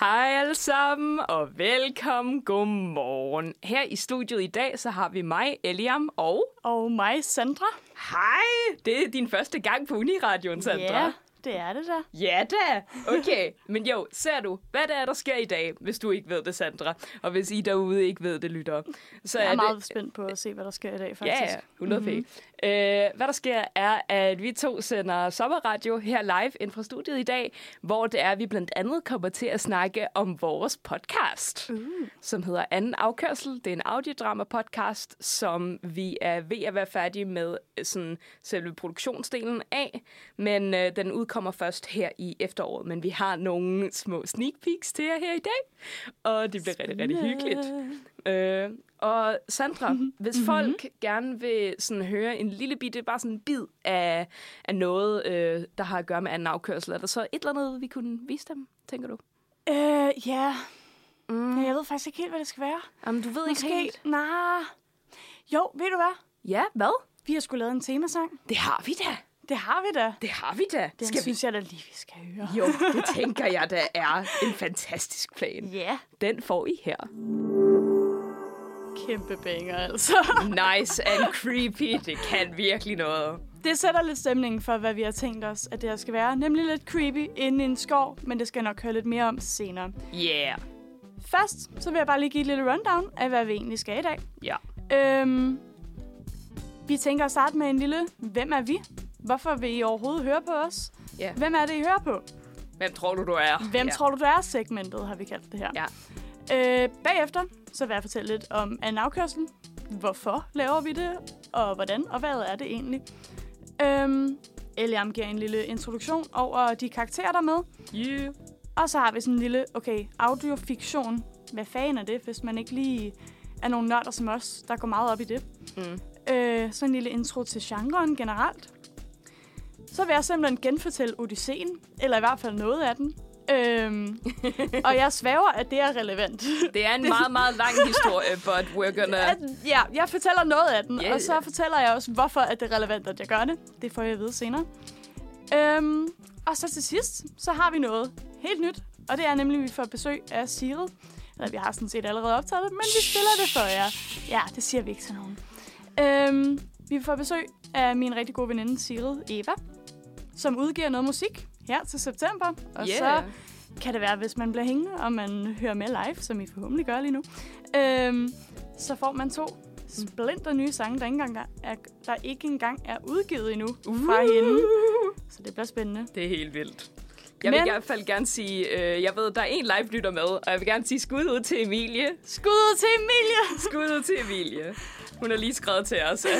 Hej alle sammen, og velkommen. Godmorgen. Her i studiet i dag, så har vi mig, Eliam, og... Og mig, Sandra. Hej! Det er din første gang på Uniradioen, Sandra. Ja, det er det da. Ja da! Okay, men jo, ser du, hvad det er, der sker i dag, hvis du ikke ved det, Sandra? Og hvis I derude ikke ved det, lytter. Så Jeg er det... meget spændt på at se, hvad der sker i dag, faktisk. Ja, ja, 100 mm-hmm. øh, Hvad der sker, er, at vi to sender sommerradio her live ind fra studiet i dag, hvor det er, at vi blandt andet kommer til at snakke om vores podcast, Uh. som hedder Anden Afkørsel. Det er en audiodrama-podcast, som vi er ved at være færdige med øh, sådan, selve produktionsdelen af, men øh, den udkommer først her i efteråret. Men vi har nogle små sneak peeks til jer her i dag, og det bliver rigtig, rigtig hyggeligt. Øh, og Sandra, Mhm. hvis folk gerne vil sådan høre en lille bitte, bare sådan en bid af, af noget, øh, der har at gøre med anden afkørsel, er der så et eller andet, vi kunne vise dem, tænker du? Øh, ja. Mm. Jeg ved faktisk ikke helt, hvad det skal være. Jamen, du ved Måske. ikke helt. Nej. Jo, ved du hvad? Ja, hvad? Vi har skulle lavet en temasang. Det har vi da. Det har vi da. Det har vi da. Den Skal synes jeg da lige, vi skal høre. vi? Jo, det tænker jeg, der er en fantastisk plan. Ja. Den får I her. Kæmpe banger, altså. Nice and creepy. Det kan virkelig noget. Det sætter lidt stemningen for, hvad vi har tænkt os, at det her skal være. Nemlig lidt creepy inde i en skov, men det skal jeg nok høre lidt mere om senere. Yeah. Først, så vil jeg bare lige give et lille rundown af, hvad vi egentlig skal i dag. Ja. Øhm, vi tænker at starte med en lille, hvem er vi? Hvorfor vil I overhovedet høre på os? Ja. Hvem er det, I hører på? Hvem tror du, du er? Hvem ja. tror du, du er? Segmentet har vi kaldt det her. Ja. Øh, bagefter, så vil jeg fortælle lidt om anden afkørsel. Hvorfor laver vi det? Og hvordan? Og hvad er det egentlig? Øhm, Eliam giver en lille introduktion over de karakterer, der er med. Yeah. Og så har vi sådan en lille, okay, audiofiktion. Hvad fanden er det, hvis man ikke lige er nogle nørder som os, der går meget op i det? Mm. Øh, så en lille intro til genren generelt. Så vil jeg simpelthen genfortælle Odysseen, eller i hvert fald noget af den. Øhm, og jeg svæver, at det er relevant. Det er en meget, meget lang historie, but we're gonna... At, ja, jeg fortæller noget af den, yeah. og så fortæller jeg også, hvorfor at det er relevant, at jeg gør det. Det får jeg at vide senere. Øhm, og så til sidst, så har vi noget helt nyt, og det er nemlig, at vi får besøg af Sigrid. Eller vi har sådan set allerede optaget det, men vi spiller det for jer. Ja, det siger vi ikke til nogen. Øhm, vi får besøg af min rigtig gode veninde Sigrid Eva, som udgiver noget musik her til september. Og Yeah. så kan det være, hvis man bliver hængende, og man hører med live, som I forhåbentlig gør lige nu, øhm, så får man to splinter nye sange, der ikke engang er, der ikke engang er udgivet endnu fra hende. Så det bliver spændende. Det er helt vildt. Jeg vil Men- i hvert fald gerne sige, øh, jeg ved, der er en live-lytter med, og jeg vil gerne sige skud ud til Emilie. Skud ud til Emilie! Skud ud til Emilie. Hun har lige skrevet til os. at-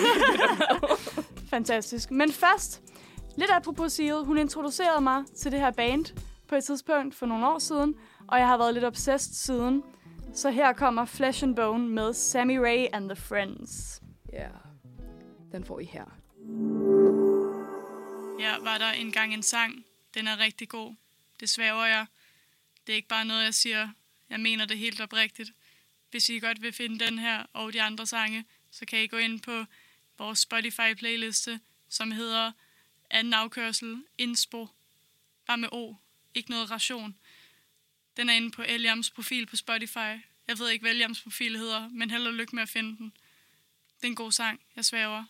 Fantastisk. Men først, lidt apropos Sigrid, hun introducerede mig til det her band på et tidspunkt for nogle år siden, og jeg har været lidt obsessed siden. Så her kommer Flesh and Bone med Sammy Ray and the Friends. Ja, den får I her. Ja, var der engang en sang. Den er rigtig god. Det svæver jeg. Det er ikke bare noget, jeg siger. Jeg mener det helt oprigtigt. Hvis I godt vil finde den her og de andre sange, så kan I gå ind på vores Spotify-playliste, som hedder Anden afkørsel Inspo. Bare med O. Ikke noget ration. Den er inde på Eliams profil på Spotify. Jeg ved ikke, hvad Eliams profil hedder, men held og lykke med at finde den. Det er en god sang. Jeg svæver.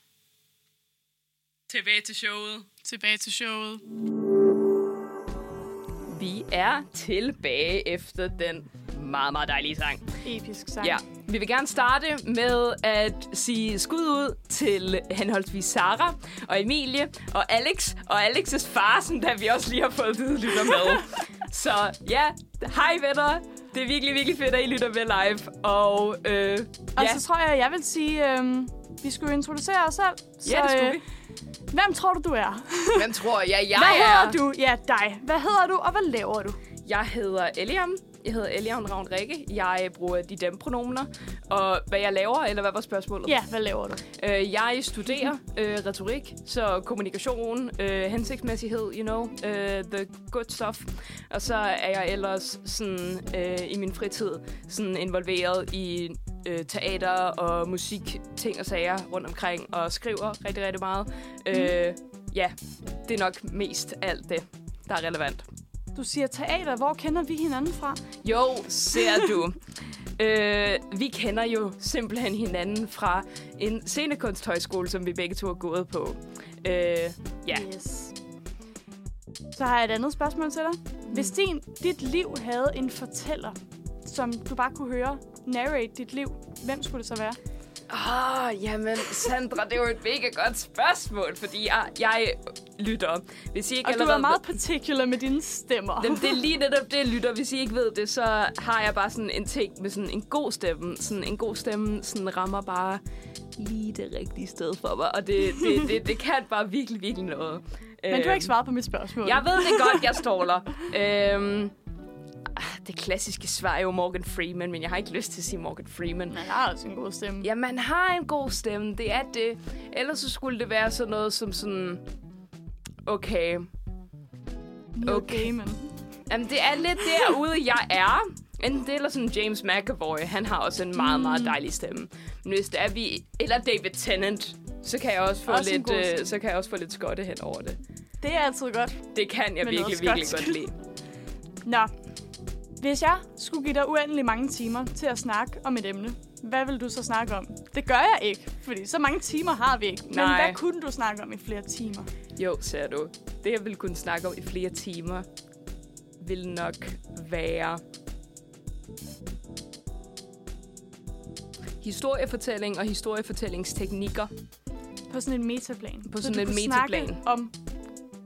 Tilbage til showet. Tilbage til showet. Vi er tilbage efter den meget, meget dejlige sang. Episk sang. Ja, vi vil gerne starte med at sige skud ud til henholdsvis Sara og Emilie og Alex og Alex's far, som der vi også lige har fået vide lytter med. Så ja, hej venner. Det er virkelig, virkelig fedt, at I lytter med live. Og øh, Og ja, så tror jeg, jeg vil sige, øhm, vi skulle introducere os selv. Så, ja, det skulle øh, vi. Hvem tror du, du er? Hvem tror jeg, jeg hvad er? hedder du? Ja, dig. Hvad hedder du, og hvad laver du? Jeg hedder Eliam. Jeg hedder Eliam Ravn Rikke. Jeg bruger de dem pronomener. Og hvad jeg laver, eller hvad var spørgsmålet? Ja, hvad laver du? Øh, jeg studerer øh, retorik, så kommunikation, øh, hensigtsmæssighed, you know, øh, the good stuff. Og så er jeg ellers sådan, øh, i min fritid sådan involveret i øh, teater og musik, ting og sager rundt omkring, og skriver rigtig, rigtig meget. Øh, ja, det er nok mest alt det, der er relevant. Du siger teater. Hvor kender vi hinanden fra? Jo, ser du. øh, vi kender jo simpelthen hinanden fra en scenekunsthøjskole, som vi begge to har gået på. Øh, ja. Yes. Så har jeg et andet spørgsmål til dig. Hvis din, dit liv havde en fortæller, som du bare kunne høre narrate dit liv, hvem skulle det så være? Åh, oh, jamen, Sandra, det er jo et mega godt spørgsmål, fordi jeg, jeg lytter. Hvis I ikke Og du allerede er meget particular med dine stemmer. Jamen, det er lige netop det, lytter. Hvis I ikke ved det, så har jeg bare sådan en ting med sådan en god stemme. Sådan en god stemme sådan rammer bare lige det rigtige sted for mig. Og det, det, det, det kan bare virkelig, virkelig noget. Men du har ikke svaret på mit spørgsmål. Jeg ved det godt, jeg ståler. øhm, det klassiske svar er jo Morgan Freeman, men jeg har ikke lyst til at sige Morgan Freeman. Jeg har også en god stemme. Ja, man har en god stemme, det er det. Ellers så skulle det være sådan noget som sådan... Okay, Neil okay. Gaiman. Jamen, det er lidt derude, jeg er. Enten det eller sådan James McAvoy. Han har også en meget, meget Mm. dejlig stemme. Men hvis det er vi... Eller David Tennant. Så kan jeg også få, Også lidt, øh, så kan jeg også få lidt skotte hen over det. Det er altid godt. Det kan jeg virkelig, virkelig godt lide. Nå. Hvis jeg skulle give dig uendelig mange timer til at snakke om et emne, hvad vil du så snakke om? Det gør jeg ikke, fordi så mange timer har vi ikke. Men Nej. hvad kunne du snakke om i flere timer? Jo, ser du. Det, jeg ville kunne snakke om i flere timer, vil nok være... Historiefortælling og historiefortællingsteknikker. På sådan en metaplan. På Så sådan du en metaplan. Om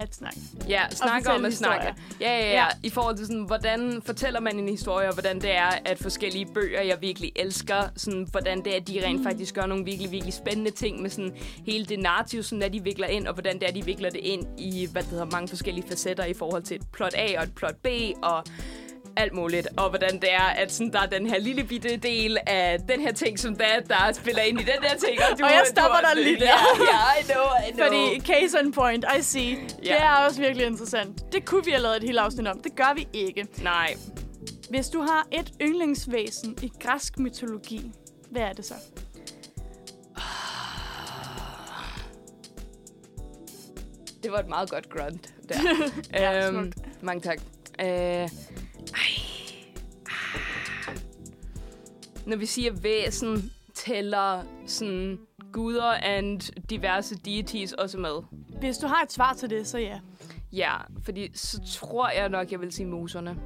at snakke. Ja, snakke om at snakke. Ja, ja, ja, Ja. I forhold til sådan, hvordan fortæller man en historie, og hvordan det er, at forskellige bøger, jeg virkelig elsker, sådan, hvordan det er, at de rent Mm. faktisk gør nogle virkelig, virkelig spændende ting med sådan hele det narrativ, sådan, at de vikler ind, og hvordan det er, de vikler det ind i, hvad det hedder, mange forskellige facetter i forhold til et plot A og et plot B, og alt muligt, og hvordan det er, at sådan, der er den her lille bitte del af den her ting, som der, der spiller ind i den der ting. Og, du, Og jeg stopper du, dig lige der. Ja, ja, I know, I know. Fordi case in point, I see. Det Ja. er også virkelig interessant. Det kunne vi have lavet et helt afsnit om. Det gør vi ikke. Nej, Hvis du har et yndlingsvæsen i græsk mytologi, hvad er det så? Det var et meget godt grunt der. Ja, øhm, smukt. mange tak. Øh, ej. Ah. Når vi siger væsen, tæller sådan guder and diverse deities også med. Hvis du har et svar til det, så ja. Ja, fordi så tror jeg nok, jeg vil sige muserne.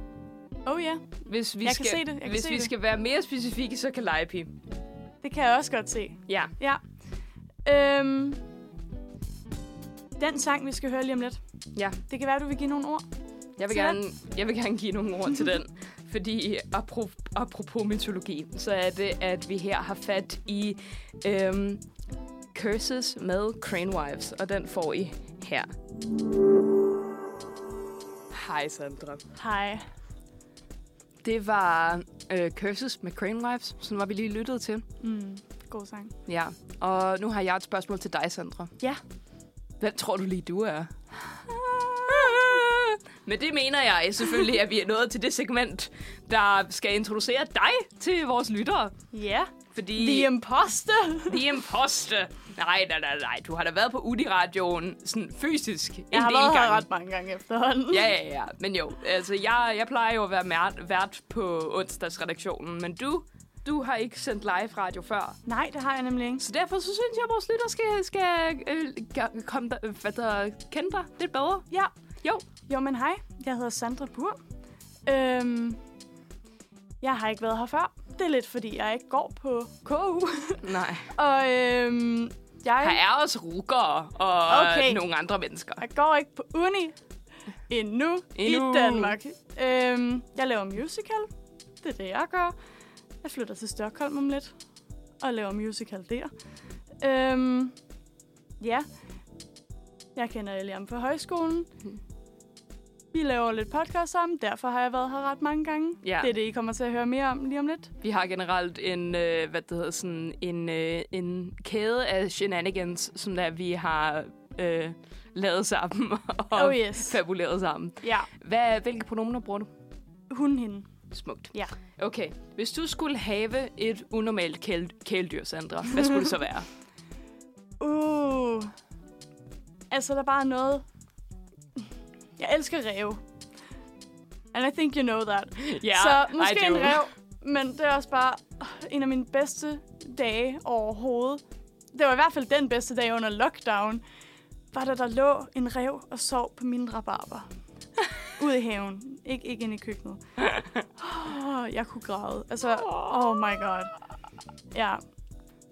Oh ja, Hvis vi Jeg kan skal, se det, jeg kan hvis se vi det. skal være mere specifikke, så kan Leipi. det kan jeg også godt se. Ja. Ja. Øhm, den sang, vi skal høre lige om lidt. Ja. Det kan være, du vil give nogle ord. Jeg vil, gerne, jeg vil gerne give nogle ord til den. Fordi apropos, apropos mytologi, så er det, at vi her har fat i øhm, Curses med Crane Wives, og den får I her. Hej Sandra. Hej. Det var øh, Curses med Crane Wives, som var vi lige lyttet til. Mm, god sang. Ja, og nu har jeg et spørgsmål til dig, Sandra. Ja. Hvem tror du lige, du er? Men det mener jeg selvfølgelig, at vi er nået til det segment, der skal introducere dig til vores lyttere. Ja. Fordi... The Imposter. The Imposter. Nej, nej, nej, nej. Du har da været på Udi-radioen sådan fysisk en Jeg har del været her ret mange gange efterhånden. Ja, ja, ja. Men jo, altså, jeg, jeg plejer jo at være vært, på onsdagsredaktionen, men du, du har ikke sendt live radio før. Nej, det har jeg nemlig ikke. Så derfor så synes jeg, at vores lytter skal, skal øh, komme der, hvad der, kende dig lidt bedre. Ja. Jo. Jo, men hej. Jeg hedder Sandra Bur. Øhm, jeg har ikke været her før. Det er lidt, fordi jeg ikke går på KU. Nej. Og øhm, jeg, Her er også rukkere og Okay. nogle andre mennesker. jeg går ikke på uni endnu, Endnu. i Danmark. Øhm, jeg laver musical. Det er det, jeg gør. Jeg flytter til Stockholm om lidt og laver musical der. Øhm, ja. Jeg kender Eliam fra højskolen. Mhm. Vi laver lidt podcast sammen, derfor har jeg været her ret mange gange. Ja. Det er det, I kommer til at høre mere om lige om lidt. Vi har generelt en, øh, hvad det hedder, sådan en, øh, en kæde af shenanigans, som der vi har øh, lavet sammen og Oh yes. fabuleret sammen. Ja, Hvad, hvilke pronomener bruger du? hun hende. Smukt. Ja. Okay. Hvis du skulle have et unormalt kæl- kæledyr, Sandra, hvad skulle det så være? Uh. Altså, der er bare noget... Jeg elsker ræve. And I think you know that. Yeah, så måske I en do. rev, men det er også bare øh, en af mine bedste dage overhovedet. Det var i hvert fald den bedste dag under lockdown, var der, der lå en rev og sov på min rabarber. Ude i haven. Ik- ikke inde i køkkenet. Oh, jeg kunne græde. Altså, oh my god. Ja.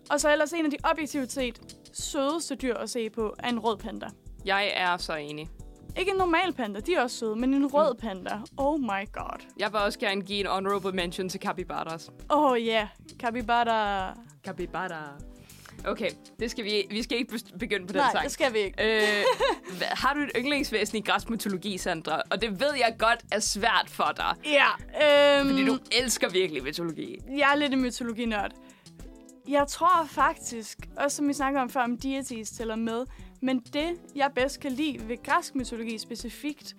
Og så ellers en af de objektivt set sødeste dyr at se på er en rød panda. Jeg er så enig. Ikke en normal panda, de er også søde, men en rød panda. Oh my god. Jeg vil også gerne give en honorable mention til capybaras. Oh ja, yeah. capybara. Capybara. Okay, det skal vi, vi skal ikke begynde på den Nej, sang. det skal vi ikke. Øh, har du et yndlingsvæsen i græsk mytologi, Sandra? Og det ved jeg godt er svært for dig. Ja, øhm, Fordi du elsker virkelig mytologi. jeg er lidt en mytologinørd. Jeg tror faktisk, også som vi snakker om før, om deities tæller med, men det, jeg bedst kan lide ved græsk mytologi specifikt,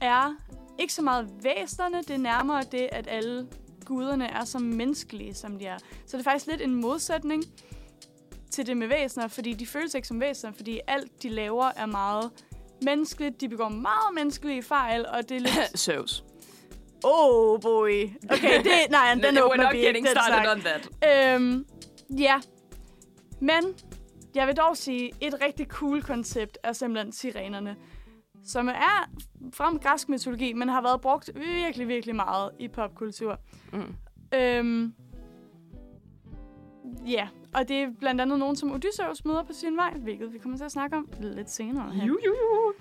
er ikke så meget væsnerne, det er nærmere det, at alle guderne er så menneskelige, som de er. Så det er faktisk lidt en modsætning til det med væsener, fordi de føles ikke som væsener, fordi alt, de laver, er meget menneskeligt. De begår meget menneskelige fejl, og det er lidt... Zeus. Oh boy. Okay, det, nej, den We're åbner not vi ikke, getting den started snak. on that. Øhm, ja. Men jeg vil dog sige, et rigtig cool koncept er simpelthen sirenerne. Som er fra græsk mytologi, men har været brugt virkelig, virkelig meget i popkultur. Mm. Øhm, ja, og det er blandt andet nogen, som Odysseus møder på sin vej, hvilket vi kommer til at snakke om lidt senere. Her. Ju, ju, ju.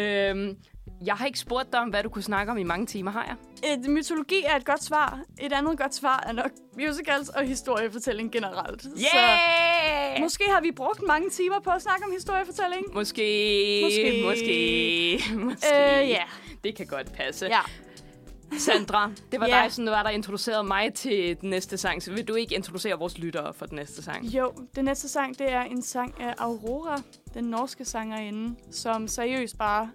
Øhm, jeg har ikke spurgt dig om, hvad du kunne snakke om i mange timer, har jeg? Et, mytologi er et godt svar. Et andet godt svar er nok musicals og historiefortælling generelt. Yeah! Måske har vi brugt mange timer på at snakke om historiefortælling. Måske, Måske. måske, måske. Øh, ja. Det kan godt passe. ja. Sandra, det var Ja. dig, som var, der introducerede mig til den næste sang. Så vil du ikke introducere vores lyttere for den næste sang? Jo, den næste sang, det er en sang af Aurora, den norske sangerinde, som seriøst bare...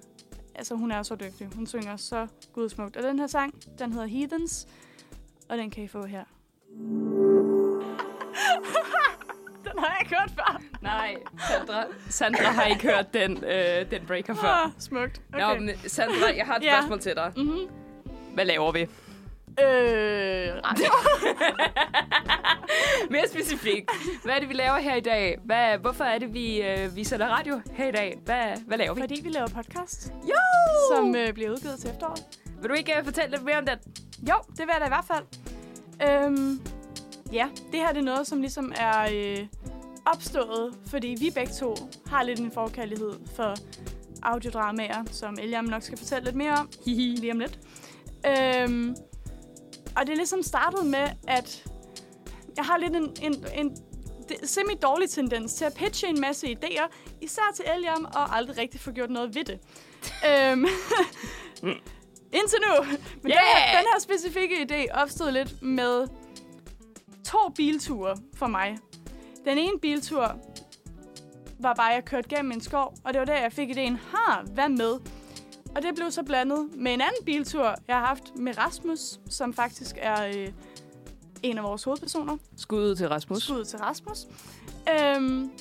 Altså, hun er så dygtig. Hun synger så gudsmukt. Og den her sang, den hedder Heathens, og den kan I få her. den har jeg ikke hørt før. Nej, Sandra, Sandra har ikke hørt den, øh, den breaker før. Ah, smukt. Okay. Nå, men Sandra, jeg har et Ja. spørgsmål til dig. mm-hmm. Hvad laver vi? Øh. Mere specifikt. Hvad er det, vi laver her i dag? Hvad, hvorfor er det, vi, øh, vi sætter radio her i dag? Hvad, hvad laver vi? Fordi vi laver podcast, Jo! som øh, bliver udgivet til efteråret. Vil du ikke øh, fortælle lidt mere om det? Jo, det vil jeg da i hvert fald. Øhm, ja, det her det er noget, som ligesom er øh, opstået, fordi vi begge to har lidt en forkærlighed for audiodramaer, som Eliam nok skal fortælle lidt mere om lige om lidt. Øhm, og det er ligesom startet med, at jeg har lidt en, en, en semi-dårlig tendens til at pitche en masse idéer, især til Eliam, og aldrig rigtig få gjort noget ved det. øhm, indtil nu. Men den, her, Yeah! den her specifikke idé opstod lidt med to bilture for mig. Den ene biltur var bare, at jeg kørte gennem en skov, og det var der, jeg fik idéen, ha, hvad med? Og det blev så blandet med en anden biltur, jeg har haft med Rasmus, som faktisk er øh, en af vores hovedpersoner. Skud ud til Rasmus. Skud til Rasmus. Øhm,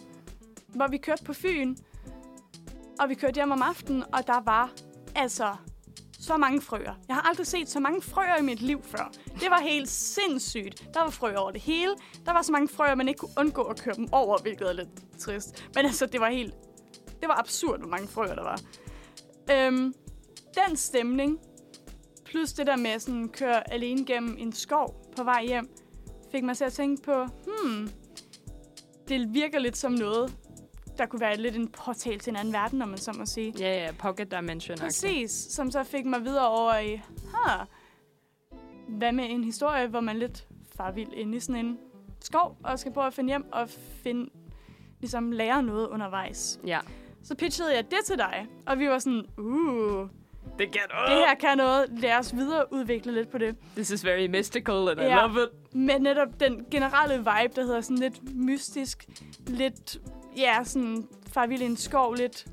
hvor vi kørte på Fyn, og vi kørte hjem om aftenen, og der var altså så mange frøer. Jeg har aldrig set så mange frøer i mit liv før. Det var helt sindssygt. Der var frøer over det hele. Der var så mange frøer, man ikke kunne undgå at køre dem over, hvilket er lidt trist. Men altså, det var helt... Det var absurd, hvor mange frøer der var. Øhm, den stemning, plus det der med at sådan køre alene gennem en skov på vej hjem, fik mig til at tænke på, hmm, det virker lidt som noget, der kunne være lidt en portal til en anden verden, når man så må sige. Ja, ja, Pocket Dimension. Præcis, som så fik mig videre over i, ha, hvad med en historie, hvor man lidt far vild ind i sådan en skov, og skal prøve at finde hjem og finde, ligesom lære noget undervejs. Ja, Så pitchede jeg det til dig, og vi var sådan, uh, det kan du. det her kan noget, lad os videreudvikle lidt på det. This is very mystical, and I Ja. love it. Med netop den generelle vibe, der hedder sådan lidt mystisk, lidt, ja, sådan far vild i en skov, lidt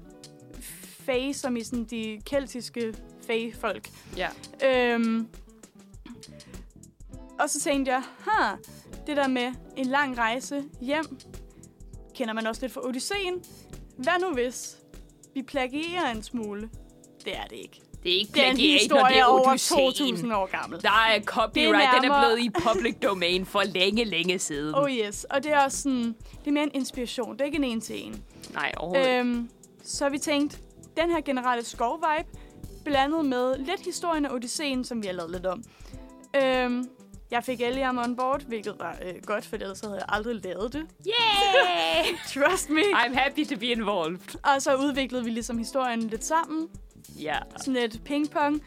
fae, som i sådan de keltiske fae-folk. Ja. Øhm, og så tænkte jeg, ha, det der med en lang rejse hjem, kender man også lidt fra Odysseen. Hvad nu hvis vi plagierer en smule? Det er det ikke. Det er ikke Den plagiat, når historie det er er over Odysseen. 2.000 år gammel. Der er copyright. Den er nærmere- blevet i public domain for længe, længe siden. Oh yes, og det er også sådan, det er mere en inspiration. Det er ikke en en til en. Nej, overhovedet. Øhm, så vi tænkte, den her generelle skov-vibe, blandet med lidt historien af Odysseen, som vi har lavet lidt om. Øhm, jeg fik Eliam on board, hvilket var øh, godt, for ellers havde jeg aldrig lavet det. Yay! Trust me. I'm happy to be involved. Og så udviklede vi ligesom historien lidt sammen. Ja. Sådan lidt ping-pong.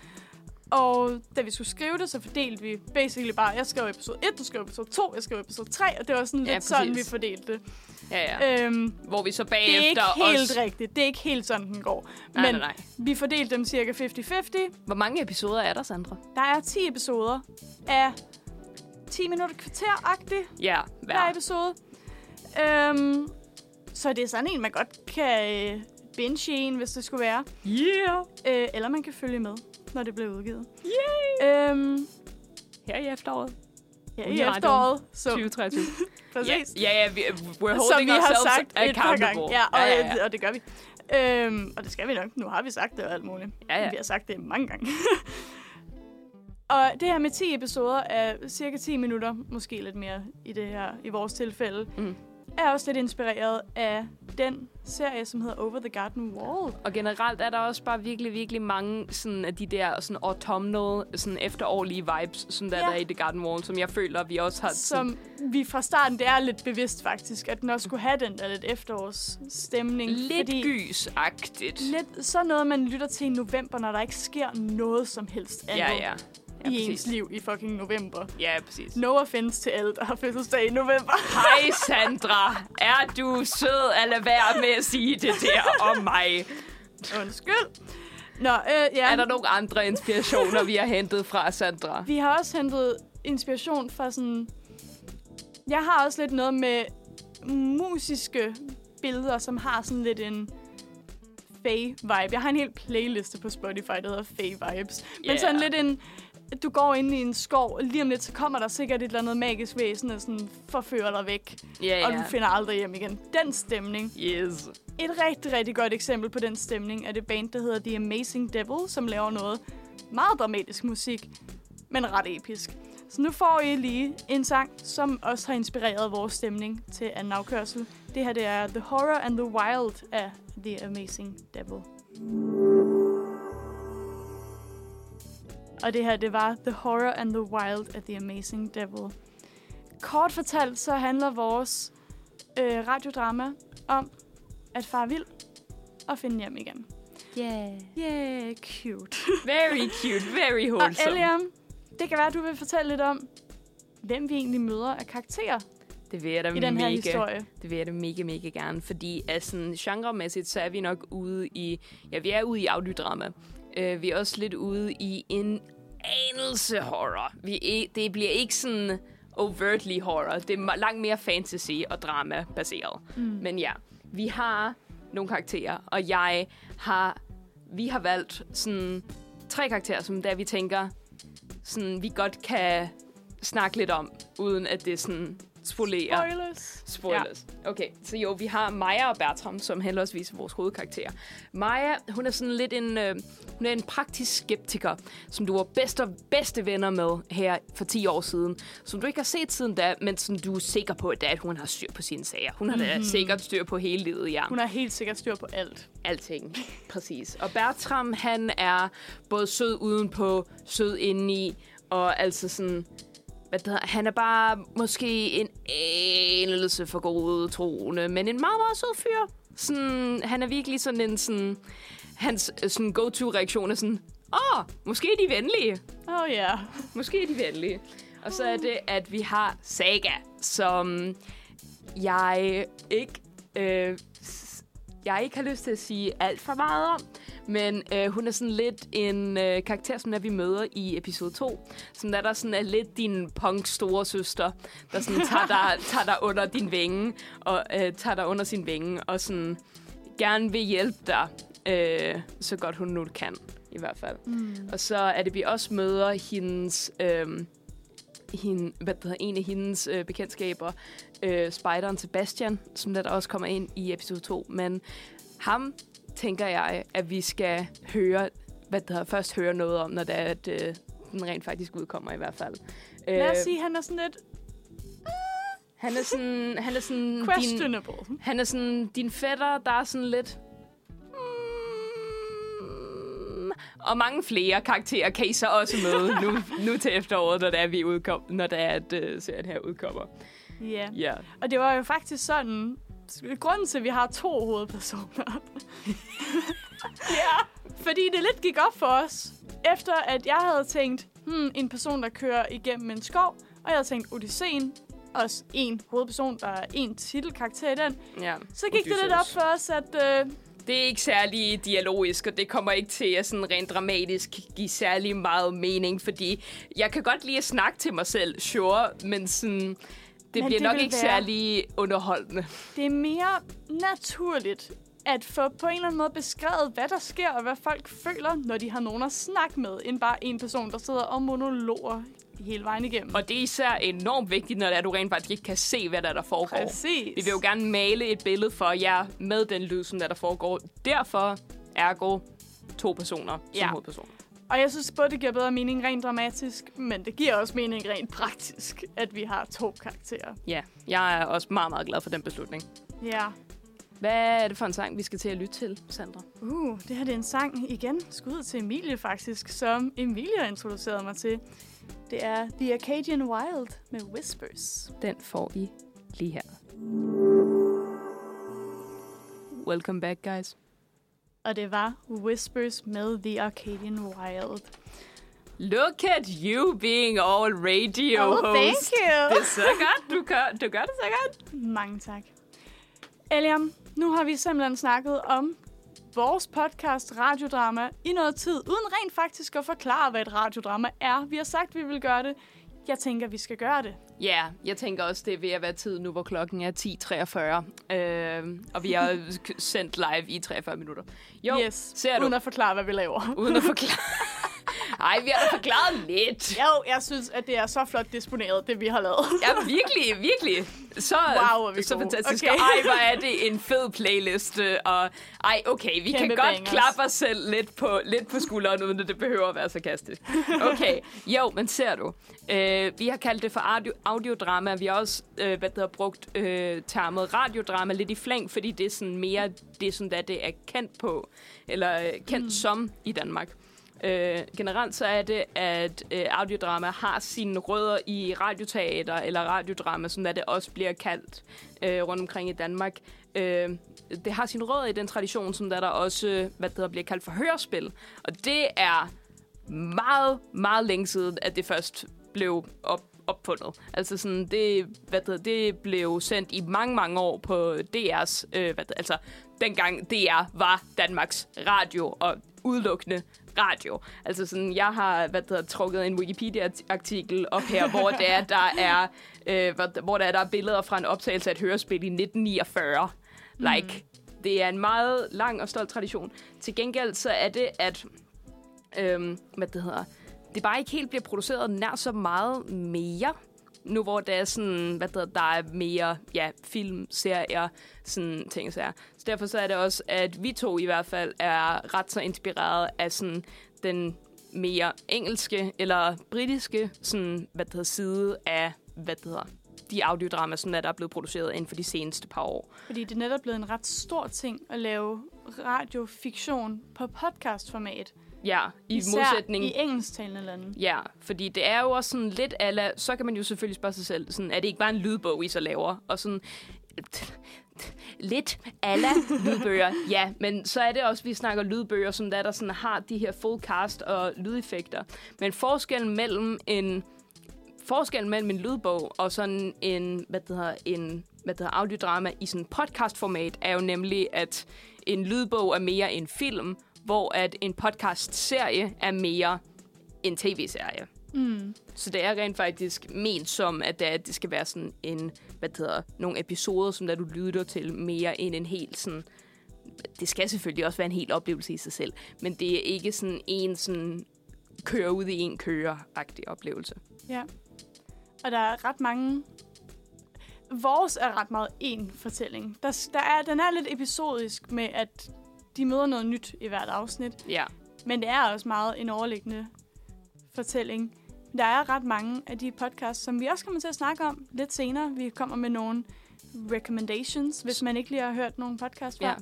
Og da vi skulle skrive det, så fordelte vi basically bare, jeg skrev episode 1, du skrev episode 2, jeg skrev episode 3, og det var sådan lidt Ja, ja, sådan, vi præcis. fordelte det. Ja, ja. Øhm, Hvor vi så det er bagefter ikke helt også... rigtigt. Det er ikke helt sådan, den går. Nej, Men nej, nej. vi fordelte dem cirka 50-50. Hvor mange episoder er der, Sandra? Der er 10 episoder af 10 minutter kvarter-agtigt Ja, hver hver. episode. Øhm, så det er sådan en, man godt kan øh, binge en, hvis det skulle være. Yeah! Øh, eller man kan følge med, når det bliver udgivet. Yay! Øhm, Her i efteråret. ja, i efteråret. Så, 2023. Ja, præcis. ja, ja, vi, we're Som holding vi har sagt et par gange. Ja, og, ja, ja, ja. og det gør vi. Øhm, og det skal vi nok. Nu har vi sagt det og alt muligt. Ja, ja. Vi har sagt det mange gange. og det her med 10 episoder af cirka 10 minutter, måske lidt mere i det her, i vores tilfælde, Mm. er også lidt inspireret af den serie, som hedder Over the Garden Wall. Og generelt er der også bare virkelig, virkelig mange sådan, af de der sådan autumnal, sådan efterårlige vibes, som der, Ja. der er i The Garden Wall, som jeg føler, vi også har... Som vi fra starten, det er lidt bevidst faktisk, at den også skulle have den der lidt efterårsstemning. lidt fordi gysagtigt. Lidt så noget, man lytter til i november, når der ikke sker noget som helst andet Ja, ja. Ja, i præcis. ens liv i fucking november. Ja, præcis. No offense til alle, der har fødselsdag i november. Hej Sandra, er du sød lade være med at sige det der om mig? Undskyld. Nå, øh, ja. Er der nogle andre inspirationer, vi har hentet fra Sandra? Vi har også hentet inspiration fra sådan... Jeg har også lidt noget med musiske billeder, som har sådan lidt en Faye-vibe. Jeg har en hel playliste på Spotify, der hedder Faye-vibes. Men Yeah. sådan lidt en... Du går ind i en skov, og lige om lidt, så kommer der sikkert et eller andet magisk væsen, og sådan forfører dig væk. Ja, Og ja. du finder aldrig hjem igen. Den stemning. Yes. Et rigtig, rigtig godt eksempel på den stemning er det band, der hedder The Amazing Devil, som laver noget meget dramatisk musik, men ret episk. Så nu får I lige en sang, som også har inspireret vores stemning til anden afkørsel. Det her det er The Horror and the Wild af The Amazing Devil. Og det her, det var The Horror and the Wild af The Amazing Devil. Kort fortalt, så handler vores øh, radiodrama om at far vild og finde hjem igen. Yeah. Yeah, cute. Very cute, very og wholesome. Eliam, det kan være, at du vil fortælle lidt om, hvem vi egentlig møder af karakterer Det vil jeg da i den her mega, historie. det vil jeg da mega, mega gerne. Fordi altså, genremæssigt, så er vi nok ude i... Ja, vi er ude i audiodrama. Uh, vi er også lidt ude i en anelse horror. Vi det bliver ikke sådan overtly horror. Det er langt mere fantasy og drama baseret. Mm. Men ja, vi har nogle karakterer, og jeg har... Vi har valgt sådan tre karakterer, som der vi tænker, sådan, vi godt kan snakke lidt om, uden at det sådan spolerer. Spoilers. Spoilers. Ja. Okay, så jo, vi har Maja og Bertram, som henholdsvis er vores hovedkarakterer. Maja, hun er sådan lidt en, øh, hun er en praktisk skeptiker, som du var bedste, bedste venner med her for 10 år siden, som du ikke har set siden da, men som du er sikker på, at, hun har styr på sine sager. Hun har da sikkert styr på hele livet, ja. Hun har helt sikkert styr på alt. Alting, præcis. Og Bertram, han er både sød udenpå, sød indeni, og altså sådan... Hvad det hedder, han er bare måske en anelse for god troende, men en meget, meget sød fyr. Sådan, han er virkelig sådan en sådan... Hans øh, sådan go-to-reaktion er sådan, åh, oh, måske er de venlige. Åh oh, ja. Måske er de venlige. Og så er det, at vi har Saga, som jeg ikke, øh, jeg ikke har lyst til at sige alt for meget om. Men øh, hun er sådan lidt en øh, karakter, som der vi møder i episode 2. Som der, der sådan er lidt din punk store søster, der sådan tager dig, tager dig under din vinge, og øh, tager dig under sin vinge, og sådan gerne vil hjælpe dig, øh, så godt hun nu kan, i hvert fald. Mm. Og så er det, vi også møder hendes, øh, hende, hvad det hedder, en af hendes øh, bekendtskaber, øh, spideren Sebastian, som der, også kommer ind i episode 2. Men ham tænker jeg, at vi skal høre hvad der først hører noget om, når det er, at øh, den rent faktisk udkommer i hvert fald. Lad os Øh, sige, han er sådan lidt han er sådan, han er sådan din, questionable. han er sådan din fætter, der er sådan lidt... og mange flere karakterer kan I så også møde nu, nu til efteråret, når det er, vi udkom, når det er, at uh, serien her udkommer. Ja. Ja. Og det var jo faktisk sådan... Grunden til, at vi har to hovedpersoner. ja. Fordi det lidt gik op for os, efter at jeg havde tænkt, hmm, en person, der kører igennem en skov, og jeg havde tænkt Odysseen, også en hovedperson, der er en titelkarakter i den. ja. Så gik det lidt op for os, at øh, Det er ikke særlig dialogisk, og det kommer ikke til at sådan rent dramatisk give særlig meget mening, fordi jeg kan godt lide at snakke til mig selv, sure, men sådan, det Men bliver det nok ikke være- særlig underholdende. det er mere naturligt at få på en eller anden måde beskrevet, hvad der sker, og hvad folk føler, når de har nogen at snakke med, end bare en person, der sidder og monologer hele vejen igennem. Og det er især enormt vigtigt, når det er, du rent faktisk ikke kan se, hvad der, er, der foregår. Præcis. Vi vil jo gerne male et billede for jer med den lyd, som der, der foregår. Derfor, ergo, to personer som Ja. hovedpersoner. Og jeg synes både, det giver bedre mening rent dramatisk, men det giver også mening rent praktisk, at vi har to karakterer. Ja, jeg er også meget, meget glad for den beslutning. Ja. Hvad er det for en sang, vi skal til at lytte til, Sandra? Uh, det her det er en sang igen. Skud til Emilie faktisk, som Emilie har introduceret mig til. Det er The Acadian Wild med Whispers. Den får I lige her. Welcome back, guys. Og det var Whispers med The Arcadian Wild. Look at you being all radio Oh, host. thank you. Det er så godt. Du gør, du gør det så godt. Mange tak. Eliam, nu har vi simpelthen snakket om vores podcast radiodrama i noget tid, uden rent faktisk at forklare, hvad et radiodrama er. Vi har sagt, at vi vil gøre det. Jeg tænker, vi skal gøre det. Ja, yeah, jeg tænker også, det er ved at være tid nu, hvor klokken er 10.43. Øh, og vi har sendt live i 43 minutter. Jo, yes, ser du? uden at forklare, hvad vi laver. Uden at forklare. Ej, vi har da forklaret lidt. Jo, jeg synes, at det er så flot disponeret, det vi har lavet. Ja, virkelig, virkelig. Så, Wow, er vi så gode. fantastisk. Okay. Ej, hvor er det en fed playlist. Og ej, okay, vi Kæmpe kan godt bangers. klappe os selv lidt på, lidt på skulderen, uden at det behøver at være sarkastisk. Okay, jo, men ser du. Øh, vi har kaldt det for audio, audiodrama. Vi har også øh, hvad det har brugt øh, termet radiodrama lidt i flæng, fordi det er sådan mere det, som det, det er kendt på, eller øh, kendt mm. som i Danmark. Øh, generelt så er det, at øh, audiodrama har sine rødder i radioteater, eller radiodrama, som det også bliver kaldt øh, rundt omkring i Danmark. Øh, det har sine rødder i den tradition, som der, der også øh, hvad det bliver kaldt for hørespil. Og det er meget, meget længe siden, at det først blev op, opfundet. Altså sådan, det, hvad det, hedder, det blev sendt i mange, mange år på DR's, øh, hvad det, altså dengang DR var Danmarks radio og udelukkende radio. Altså sådan, jeg har hvad hedder, trukket en Wikipedia-artikel op her, hvor det er, der er, øh, hvor der er, der er billeder fra en optagelse af et hørespil i 1949. Like, det er en meget lang og stolt tradition. Til gengæld så er det, at øhm, hvad det hedder, det bare ikke helt bliver produceret nær så meget mere. Nu hvor det er sådan, hvad det hedder, der er mere ja, film, serier, sådan ting så er. Så derfor så er det også, at vi to i hvert fald er ret så inspireret af sådan den mere engelske eller britiske sådan, hvad det hedder, side af, hvad det hedder, de audiodrama, som er, der er blevet produceret inden for de seneste par år. Fordi det er netop blevet en ret stor ting at lave radiofiktion på podcastformat. Ja, i Især modsætning i engelsktalende lande. Ja, fordi det er jo også sådan lidt ala, så kan man jo selvfølgelig spørge sig selv, sådan, er det ikke bare en lydbog, I så laver? Og sådan, lidt ala lydbøger, ja, men så er det også, vi snakker lydbøger, som der, der sådan har de her full cast og lydeffekter. Men forskellen mellem en forskellen mellem en lydbog og sådan en, hvad det hedder, en hvad det hedder, audiodrama i sådan podcastformat, er jo nemlig, at en lydbog er mere en film, hvor at en podcast-serie er mere en tv-serie. Mm. Så det er rent faktisk ment som, at det, er, at det skal være sådan en, hvad det hedder, nogle episoder, som der du lytter til mere end en helt sådan... Det skal selvfølgelig også være en helt oplevelse i sig selv, men det er ikke sådan en sådan køre ud i en køre-agtig oplevelse. Ja. Og der er ret mange... Vores er ret meget en fortælling. Der, der er, den er lidt episodisk med, at de møder noget nyt i hvert afsnit. Ja, Men det er også meget en overliggende fortælling. Der er ret mange af de podcasts, som vi også kommer til at snakke om lidt senere. Vi kommer med nogle recommendations, hvis man ikke lige har hørt nogle podcasts før.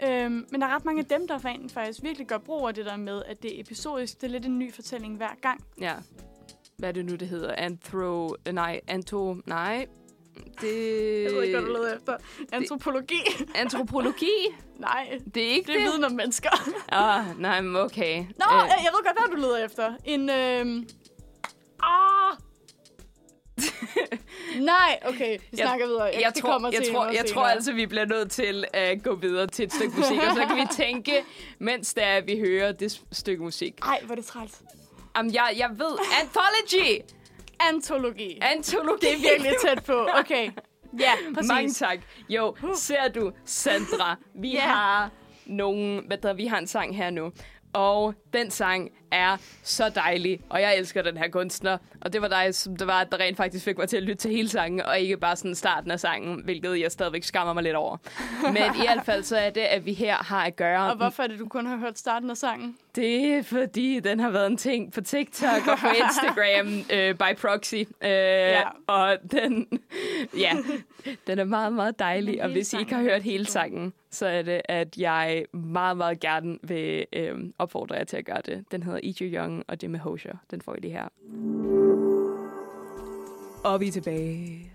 Ja. Øhm, men der er ret mange af dem, der fan faktisk virkelig gør brug af det der med, at det er episodisk. Det er lidt en ny fortælling hver gang. Ja. Hvad er det nu, det hedder? Anthro... Nej, anto... Nej. Det... Jeg ved ikke, hvad du leder efter. Antropologi? Antropologi? Nej, Det er ikke det er det? viden om mennesker. Ah, nej, men okay. Nå, Øh, øh. jeg ved godt, hvad du leder efter. En, øhm... Ah! Nej, okay. Vi Jeg- snakker videre. jeg, det tror, kommer jeg, tror, jeg tror altså, vi bliver nødt til at gå videre til et stykke musik, og så kan vi tænke, mens der vi hører det stykke musik. Ej, hvor er det træls. Jamen, jeg, jeg ved, anthology! Antologi. Antologi! Det er virkelig tæt på. Okay. Ja, præcis. Mange tak. Jo, ser du, Sandra, vi Ja. har nogle, hvad der, vi har en sang her nu. Og den sang er så dejlig, og jeg elsker den her kunstner. Og det var dig, som det var, der rent faktisk fik mig til at lytte til hele sangen, og ikke bare sådan starten af sangen, hvilket jeg stadigvæk skammer mig lidt over. Men i hvert fald så er det, at vi her har at gøre. Og hvorfor er det, du kun har hørt starten af sangen? Det er fordi, den har været en ting på TikTok og på Instagram øh, by proxy. Øh, ja. Og den, ja, den er meget, meget dejlig. Og hvis I ikke har hørt hele sangen, så er det, at jeg meget, meget gerne vil øh, opfordre jer til at gøre det. Den hedder Eat Your Young, og det er med Hosier. Den får I lige her. Og vi er tilbage.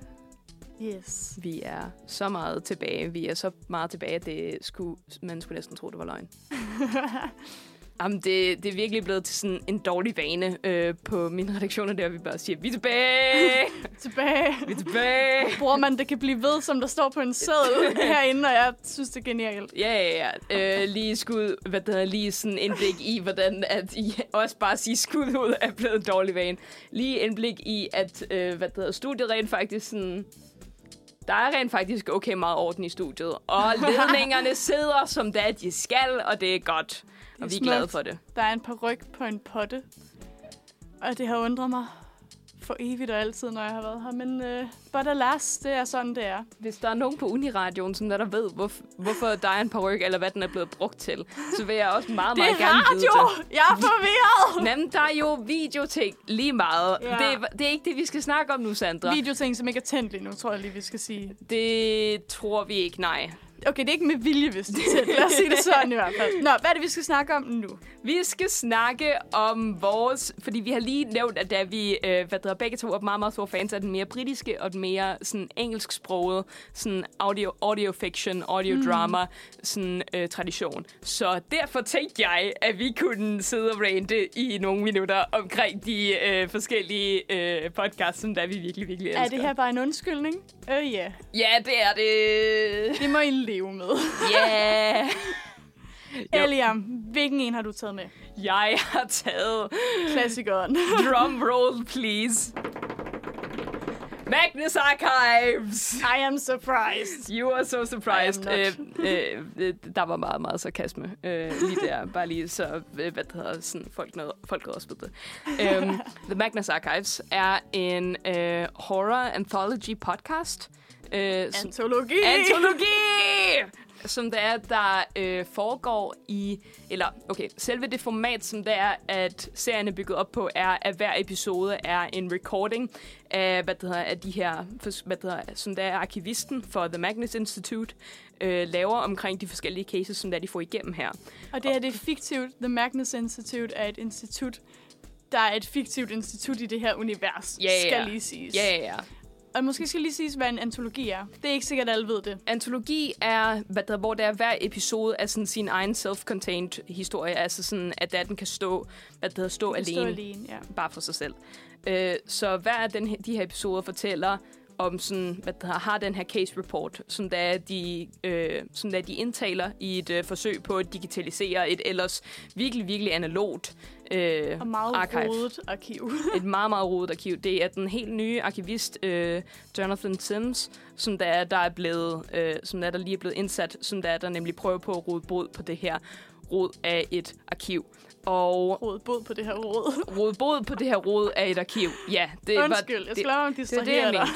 Yes. Vi er så meget tilbage. Vi er så meget tilbage, at det skulle, man skulle næsten tro, det var løgn. Jamen, det, det er virkelig blevet til sådan en dårlig vane øh, på mine redaktioner, der vi bare siger, vi er tilbage! Tilbage. vi er tilbage! Bruger man, det kan blive ved, som der står på en seddel herinde, og jeg synes, det er genialt. Ja, ja, ja. Øh, lige skud, hvad der er lige sådan indblik i, hvordan at I også bare sige skud ud er blevet en dårlig vane. Lige indblik i, at øh, hvad der hedder, studiet rent faktisk sådan... Der er rent faktisk okay meget orden i studiet. Og ledningerne sidder, som det er, de skal, og det er godt. Og vi er glade for det. Der er en paryk på en potte. Og det har undret mig for evigt og altid, når jeg har været her. Men øh, but alas, det er sådan, det er. Hvis der er nogen på Uniradioen, som der, der ved, hvor, hvorfor der er en paryk, eller hvad den er blevet brugt til, så vil jeg også meget, Det meget er gerne vide radio! det. Jeg er forvirret! Jamen, der er jo videoting lige meget. Ja. Det, er- det er ikke det, vi skal snakke om nu, Sandra. Videoting, som ikke er tændt lige nu, tror jeg lige, vi skal sige. Det tror vi ikke, nej. Okay, det er ikke med vilje, hvis det er. Lad os sige det sådan i hvert fald. Nå, hvad er det, vi skal snakke om nu? Vi skal snakke om vores... Fordi vi har lige nævnt, at da vi øh, hvad begge to er meget, meget store fans af den mere britiske og den mere sådan, engelsksprogede sådan audio, audio fiction, audio drama sådan, øh, tradition. Så derfor tænkte jeg, at vi kunne sidde og rante i nogle minutter omkring de øh, forskellige øh, podcasts, som der vi virkelig, virkelig elsker. Er det her bare en undskyldning? Øh, ja. Ja, det er det. Det må I leve med. Ja. Jo. Eliam, hvilken en har du taget med? Jeg har taget Klassikeren. Drum roll, please. Magnus Archives! I am surprised. You are so surprised. Øh, øh, øh, der var meget, meget sarkasme øh, lige der. Bare lige så, øh, hvad det hedder, sådan, folk, noget, folk også ved det. Um, The Magnus Archives er en øh, horror anthology podcast. Øh, som- Antologi. Antologi! Som det er, der øh, foregår i... Eller, okay, selve det format, som det er, at serien er bygget op på, er, at hver episode er en recording af, hvad det hedder, af de her... Hvad det hedder, som det er arkivisten for The Magnus Institute øh, laver omkring de forskellige cases, som det er, de får igennem her. Og det her, det er fiktivt. The Magnus Institute er et institut, der er et fiktivt institut i det her univers, Ja, ja, skal lige siges. Ja, ja, ja. Og måske skal lige siges, hvad en antologi er. Det er ikke sikkert, at alle ved det. Antologi er, hvad der, hvor der er hver episode af sådan sin egen self-contained historie. Altså sådan, at der, den kan stå, hvad der stå Det alene. står alene, ja. bare for sig selv. Øh, så hver af den de her episoder fortæller om sådan, hvad der har den her case report, som der er de, øh, som der er de indtaler i et øh, forsøg på at digitalisere et ellers virkelig, virkelig analogt øh, Og meget archive. rodet arkiv. Et meget, meget rodet arkiv. Det er den helt nye arkivist, øh, Jonathan Sims, som der er, der er blevet, øh, som der, er, der lige er blevet indsat, som der er, der nemlig prøver på at rode bod på det her rod af et arkiv. Og Rodet bod på det her råd. rode bod på det her rod af et arkiv. Ja, det var, Undskyld, jeg det, skal lade mig er distrahere jeg dig.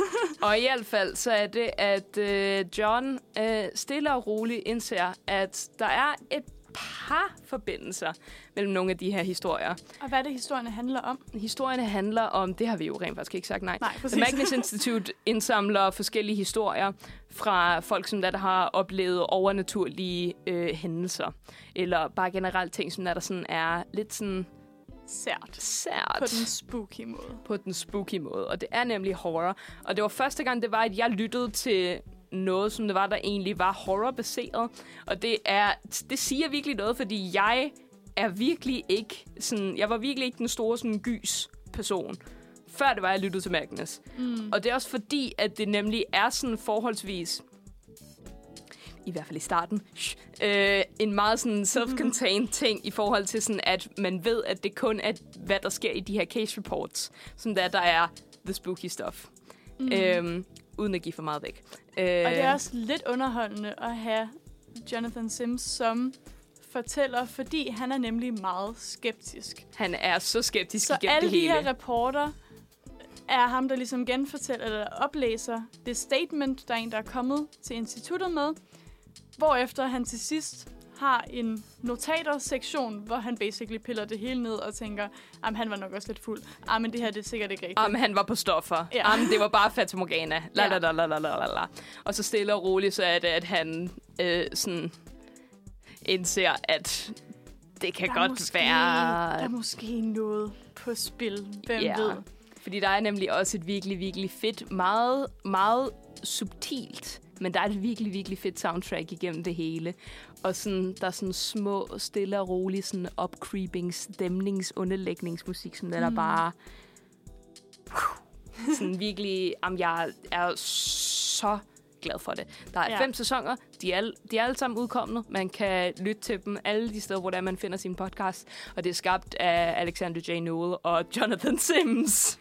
Og i hvert fald, så er det, at øh, John øh, stille og roligt indser, at der er et par forbindelser mellem nogle af de her historier. Og hvad er det, historierne handler om? Historierne handler om, det har vi jo rent faktisk ikke sagt nej. Nej, The. Magnus Institute indsamler forskellige historier fra folk, som der, der har oplevet overnaturlige øh, hændelser. Eller bare generelt ting, som der, der sådan er lidt sådan Sært. sært På den spooky måde. på den spooky måde. Og det er nemlig horror. Og det var første gang, det var, at jeg lyttede til noget, som det var, der egentlig var horrorbaseret. Og det er, det siger virkelig noget, fordi jeg er virkelig ikke sådan, jeg var virkelig ikke den store sådan gys person før det var, jeg lyttede til Magnus. Mm. Og det er også fordi, at det nemlig er sådan forholdsvis i hvert fald i starten, shh, øh, en meget sådan self-contained ting i forhold til sådan, at man ved, at det kun er, hvad der sker i de her case reports, som der, der er the spooky stuff. Mm. Øhm, uden at give for meget væk. Øh, Og det er også lidt underholdende at have Jonathan Sims som fortæller, fordi han er nemlig meget skeptisk. Han er så skeptisk Så igennem alle det de hele. her reporter er ham, der ligesom genfortæller eller oplæser det statement, der er en, der er kommet til instituttet med, hvorefter han til sidst har en notater-sektion, hvor han basically piller det hele ned og tænker, at han var nok også lidt fuld. Ah, men det her det er sikkert ikke rigtigt. Om han var på stoffer. Ja. Ja. Om det var bare Fata Morgana. La, la, la, la, la, la, la. Og så stille og roligt, så er det, at han øh, sådan indser, at det kan der er godt måske, være... Der er måske noget på spil. Hvem Ja. ved? Fordi der er nemlig også et virkelig, virkelig fedt, meget, meget subtilt, men der er et virkelig, virkelig fedt soundtrack igennem det hele. Og sådan, der er sådan små, stille og rolig, sådan upcreeping, stemnings, underlægningsmusik, som mm. der bare... sådan virkelig... Jamen, jeg er så glad for det. Der er Ja. fem sæsoner. De er, de er alle sammen udkommende. Man kan lytte til dem alle de steder, hvor der man finder sin podcast. Og det er skabt af Alexander J. Newell og Jonathan Sims.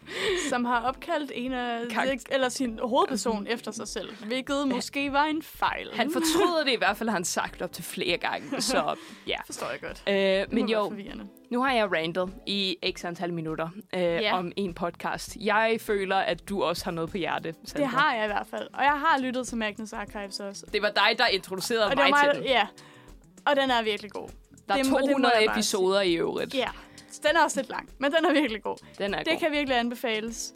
Som har opkaldt en af, Karakter- eller sin hovedperson efter sig selv, hvilket måske var en fejl. Han fortryder det i hvert fald, har han sagt op til flere gange. Så ja. forstår jeg godt. Øh, men jo. Nu har jeg rantet i x antal minutter øh, Ja. om en podcast. Jeg føler, at du også har noget på hjerte, Sandra. Det har jeg i hvert fald. Og jeg har lyttet til Magnus Archives også. Det var dig, der introducerede Og det mig var til mig, den. ja. Og den er virkelig god. Der er det må- det må 200 jeg bare episoder i øvrigt. Ja. Den er også lidt lang, men den er virkelig god. Den er Det god. kan virkelig anbefales.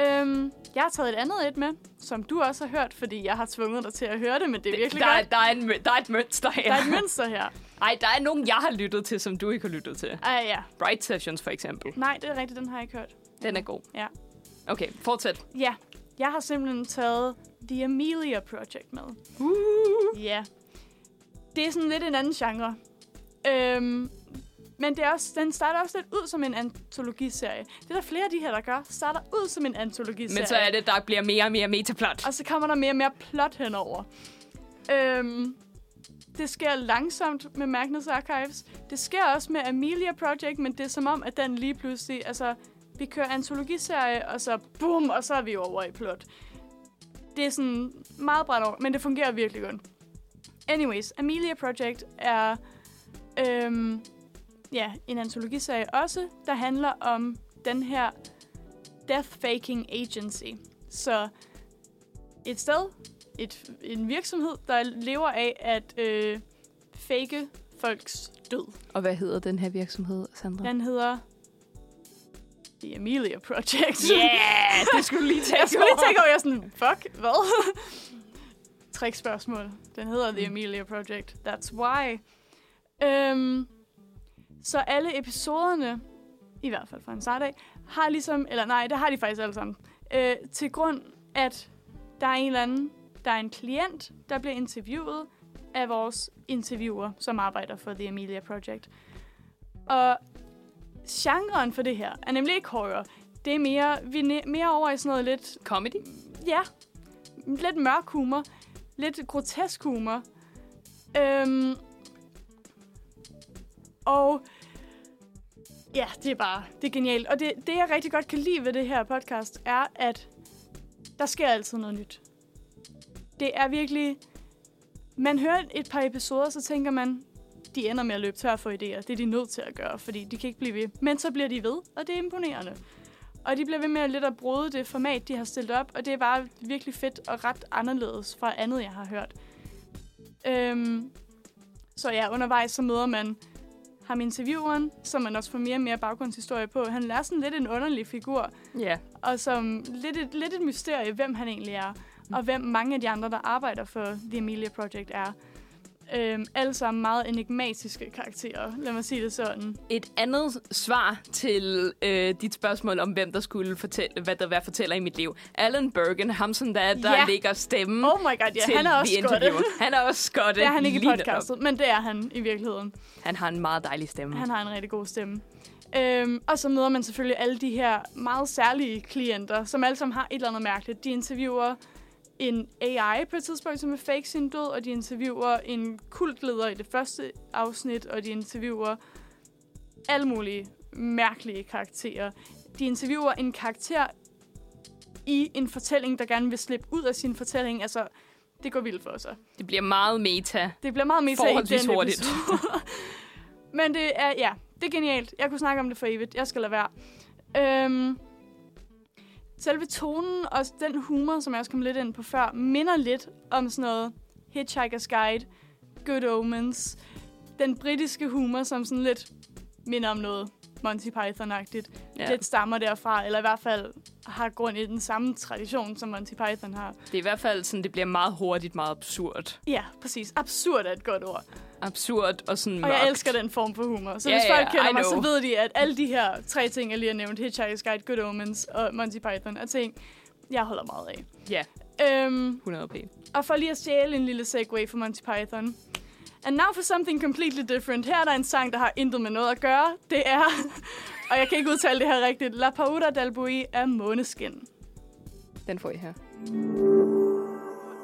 Øhm, jeg har taget et andet et med, som du også har hørt, fordi jeg har tvunget dig til at høre det, men det er virkelig der, er, godt. der, er en, der er et mønster her. Der er et mønster her. Ej, der er nogen, jeg har lyttet til, som du ikke har lyttet til. Ej, ja. Bright Sessions for eksempel. Nej, det er rigtigt, den har jeg ikke hørt. Den er god. Ja. Okay, fortsæt. Ja, jeg har simpelthen taget The Amelia Project med. Uh. Ja. Det er sådan lidt en anden genre. Øhm, men det er også, den starter også lidt ud som en antologiserie. Det er der flere af de her, der gør. Starter ud som en antologiserie. Men så er det, der bliver mere og mere metaplot. Og så kommer der mere og mere plot henover. Øhm, det sker langsomt med Magnus Archives. Det sker også med Amelia Project, men det er som om, at den lige pludselig... Altså, vi kører antologiserie, og så boom, og så er vi over i plot. Det er sådan meget bredt over, men det fungerer virkelig godt. Anyways, Amelia Project er øhm, ja, en antologiserie også, der handler om den her Death Faking Agency. Så et sted, et, en virksomhed, der lever af at øh, fake folks død. Og hvad hedder den her virksomhed, Sandra? Den hedder The Amelia Project. Yeah, det skulle lige tænke jeg skulle lige tænke over, jeg sådan, fuck, hvad? Trickspørgsmål. Den hedder The Amelia Project. That's why. Øhm, så alle episoderne, i hvert fald fra en start af, har ligesom, eller nej, det har de faktisk alle sammen, øh, til grund, at der er en eller anden, der er en klient, der bliver interviewet af vores interviewer, som arbejder for The Amelia Project. Og genren for det her er nemlig ikke horror. Det er mere, vi er mere over i sådan noget lidt, Comedy? ja, lidt mørk humor, lidt grotesk humor. Øhm, og ja, det er bare, det er genialt. Og det, det, jeg rigtig godt kan lide ved det her podcast, er, at der sker altid noget nyt. Det er virkelig... Man hører et par episoder, så tænker man, de ender med at løbe tør for idéer. Det er de nødt til at gøre, fordi de kan ikke blive ved. Men så bliver de ved, og det er imponerende. Og de bliver ved med at lidt at brode det format, de har stillet op, og det er bare virkelig fedt og ret anderledes fra andet, jeg har hørt. Øhm, Så ja, undervejs så møder man ham intervieweren, som man også får mere og mere baggrundshistorie på. Han er sådan lidt en underlig figur, Ja. og som lidt et, lidt et mysterie, hvem han egentlig er, og hvem mange af de andre, der arbejder for The Amelia Project, er. Øhm, alle sammen meget enigmatiske karakterer, lad mig sige det sådan. Et andet svar til øh, dit spørgsmål om, hvem der skulle fortælle, hvad der var fortæller i mit liv. Alan Bergen, ham som der, der Ja. ligger stemmen Oh my god, ja, til han er også skotte. Han er også skotte. Det er han ikke i podcastet, men det er han i virkeligheden. Han har en meget dejlig stemme. Han har en rigtig god stemme. Øhm, og så møder man selvfølgelig alle de her meget særlige klienter, som alle sammen har et eller andet mærkeligt. De interviewer en AI på et tidspunkt, som er fake sin død, og de interviewer en kultleder i det første afsnit, og de interviewer alle mulige mærkelige karakterer. De interviewer en karakter i en fortælling, der gerne vil slippe ud af sin fortælling. Altså, det går vildt for sig. Det bliver meget meta. Det bliver meget meta i den hurtigt. Men det er, ja, det er genialt. Jeg kunne snakke om det for evigt. Jeg skal lade være. Øhm, selve tonen og den humor, som jeg også kom lidt ind på før, minder lidt om sådan noget Hitchhiker's Guide, Good Omens. Den britiske humor, som sådan lidt minder om noget Monty Python-agtigt. Ja. Lidt stammer derfra, eller i hvert fald har grund i den samme tradition, som Monty Python har. Det er i hvert fald sådan, det bliver meget hurtigt, meget absurd. Ja, præcis. Absurd er et godt ord. Absurd og sådan Og jeg elsker den form for humor. Så Ja, hvis ja, folk kender I mig, så know. ved de, at alle de her tre ting, jeg lige har nævnt, Hitchhiker's Guide, Good Omens og Monty Python, er ting, jeg holder meget af. Ja, Øhm, 100 p. og for lige at stjæle en lille segue for Monty Python. And now for something completely different. Her er der en sang, der har intet med noget at gøre. Det er, og jeg kan ikke udtale det her rigtigt, La Pauda del Bui af Måneskin. Den får I her.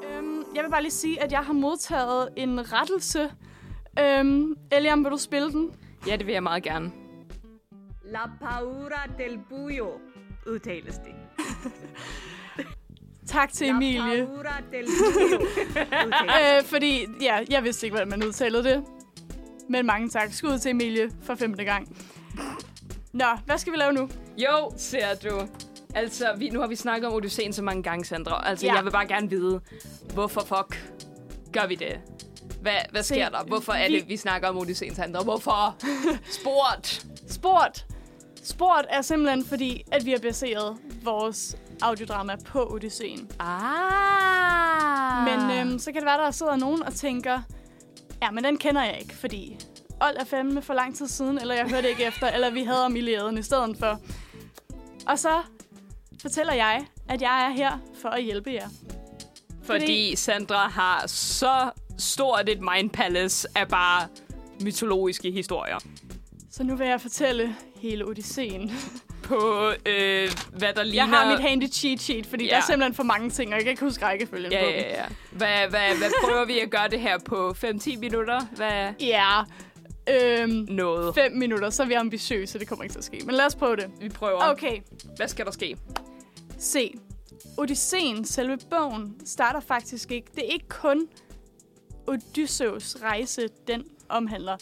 Øhm, jeg vil bare lige sige, at jeg har modtaget en rettelse. Øhm, Eliam, vil du spille den? Ja, det vil jeg meget gerne. La paura del buio, udtales det. Tak til La Emilie. paura del buio, Øh, fordi, ja, jeg vidste ikke, hvordan man udtalede det. Men mange tak. Skud til Emilie for femte gang. Nå, hvad skal vi lave nu? Jo, ser du. Altså, vi, nu har vi snakket om Odysseen så mange gange, Sandra. Altså, ja. jeg vil bare gerne vide, hvorfor fuck gør vi det? Hvad, hvad Se, sker der? Hvorfor er vi- det, vi snakker om Odysseen, Sandra? Hvorfor? Sport! Sport. Sport er simpelthen fordi, at vi har baseret vores audiodrama på Odysseen. Ah! Men øhm, så kan det være, der sidder nogen og tænker, ja, men den kender jeg ikke, fordi Old er fandme for lang tid siden, eller jeg hørte ikke efter, eller vi havde Emilie i stedet for. Og så fortæller jeg, at jeg er her for at hjælpe jer. Fordi Sandra har så stort et mind palace af bare mytologiske historier. Så nu vil jeg fortælle hele Odysseen. På, øh, hvad der ligner... Jeg har mit handy cheat sheet, fordi Ja. der er simpelthen for mange ting, og jeg kan ikke huske rækkefølgen Ja, på ja, ja. Hvad, hvad, hvad prøver vi at gøre det her på 5-10 minutter? Hvad? Ja, øhm, Noget. fem minutter, så er vi ambitiøse, det kommer ikke til at ske. Men lad os prøve det. Vi prøver. Okay, Hvad skal der ske? se. Odysseen, selve bogen, starter faktisk ikke. Det er ikke kun Odysseus rejse, den omhandler.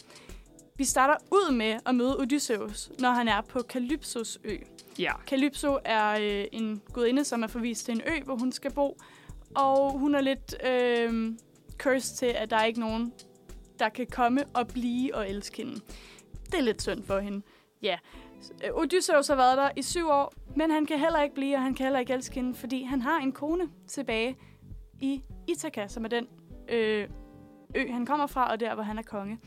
Vi starter ud med at møde Odysseus, når han er på Kalypsos ø. Ja. Calypso er øh, en gudinde, som er forvist til en ø, hvor hun skal bo. Og hun er lidt øh, cursed til, at der er ikke nogen, der kan komme og blive og elske hende. Det er lidt synd for hende. Ja. Odysseus har været der i syv år, men han kan heller ikke blive, og han kan heller ikke elske hende, fordi han har en kone tilbage i Ithaka, som er den øh, ø, han kommer fra, og der, hvor han er konge.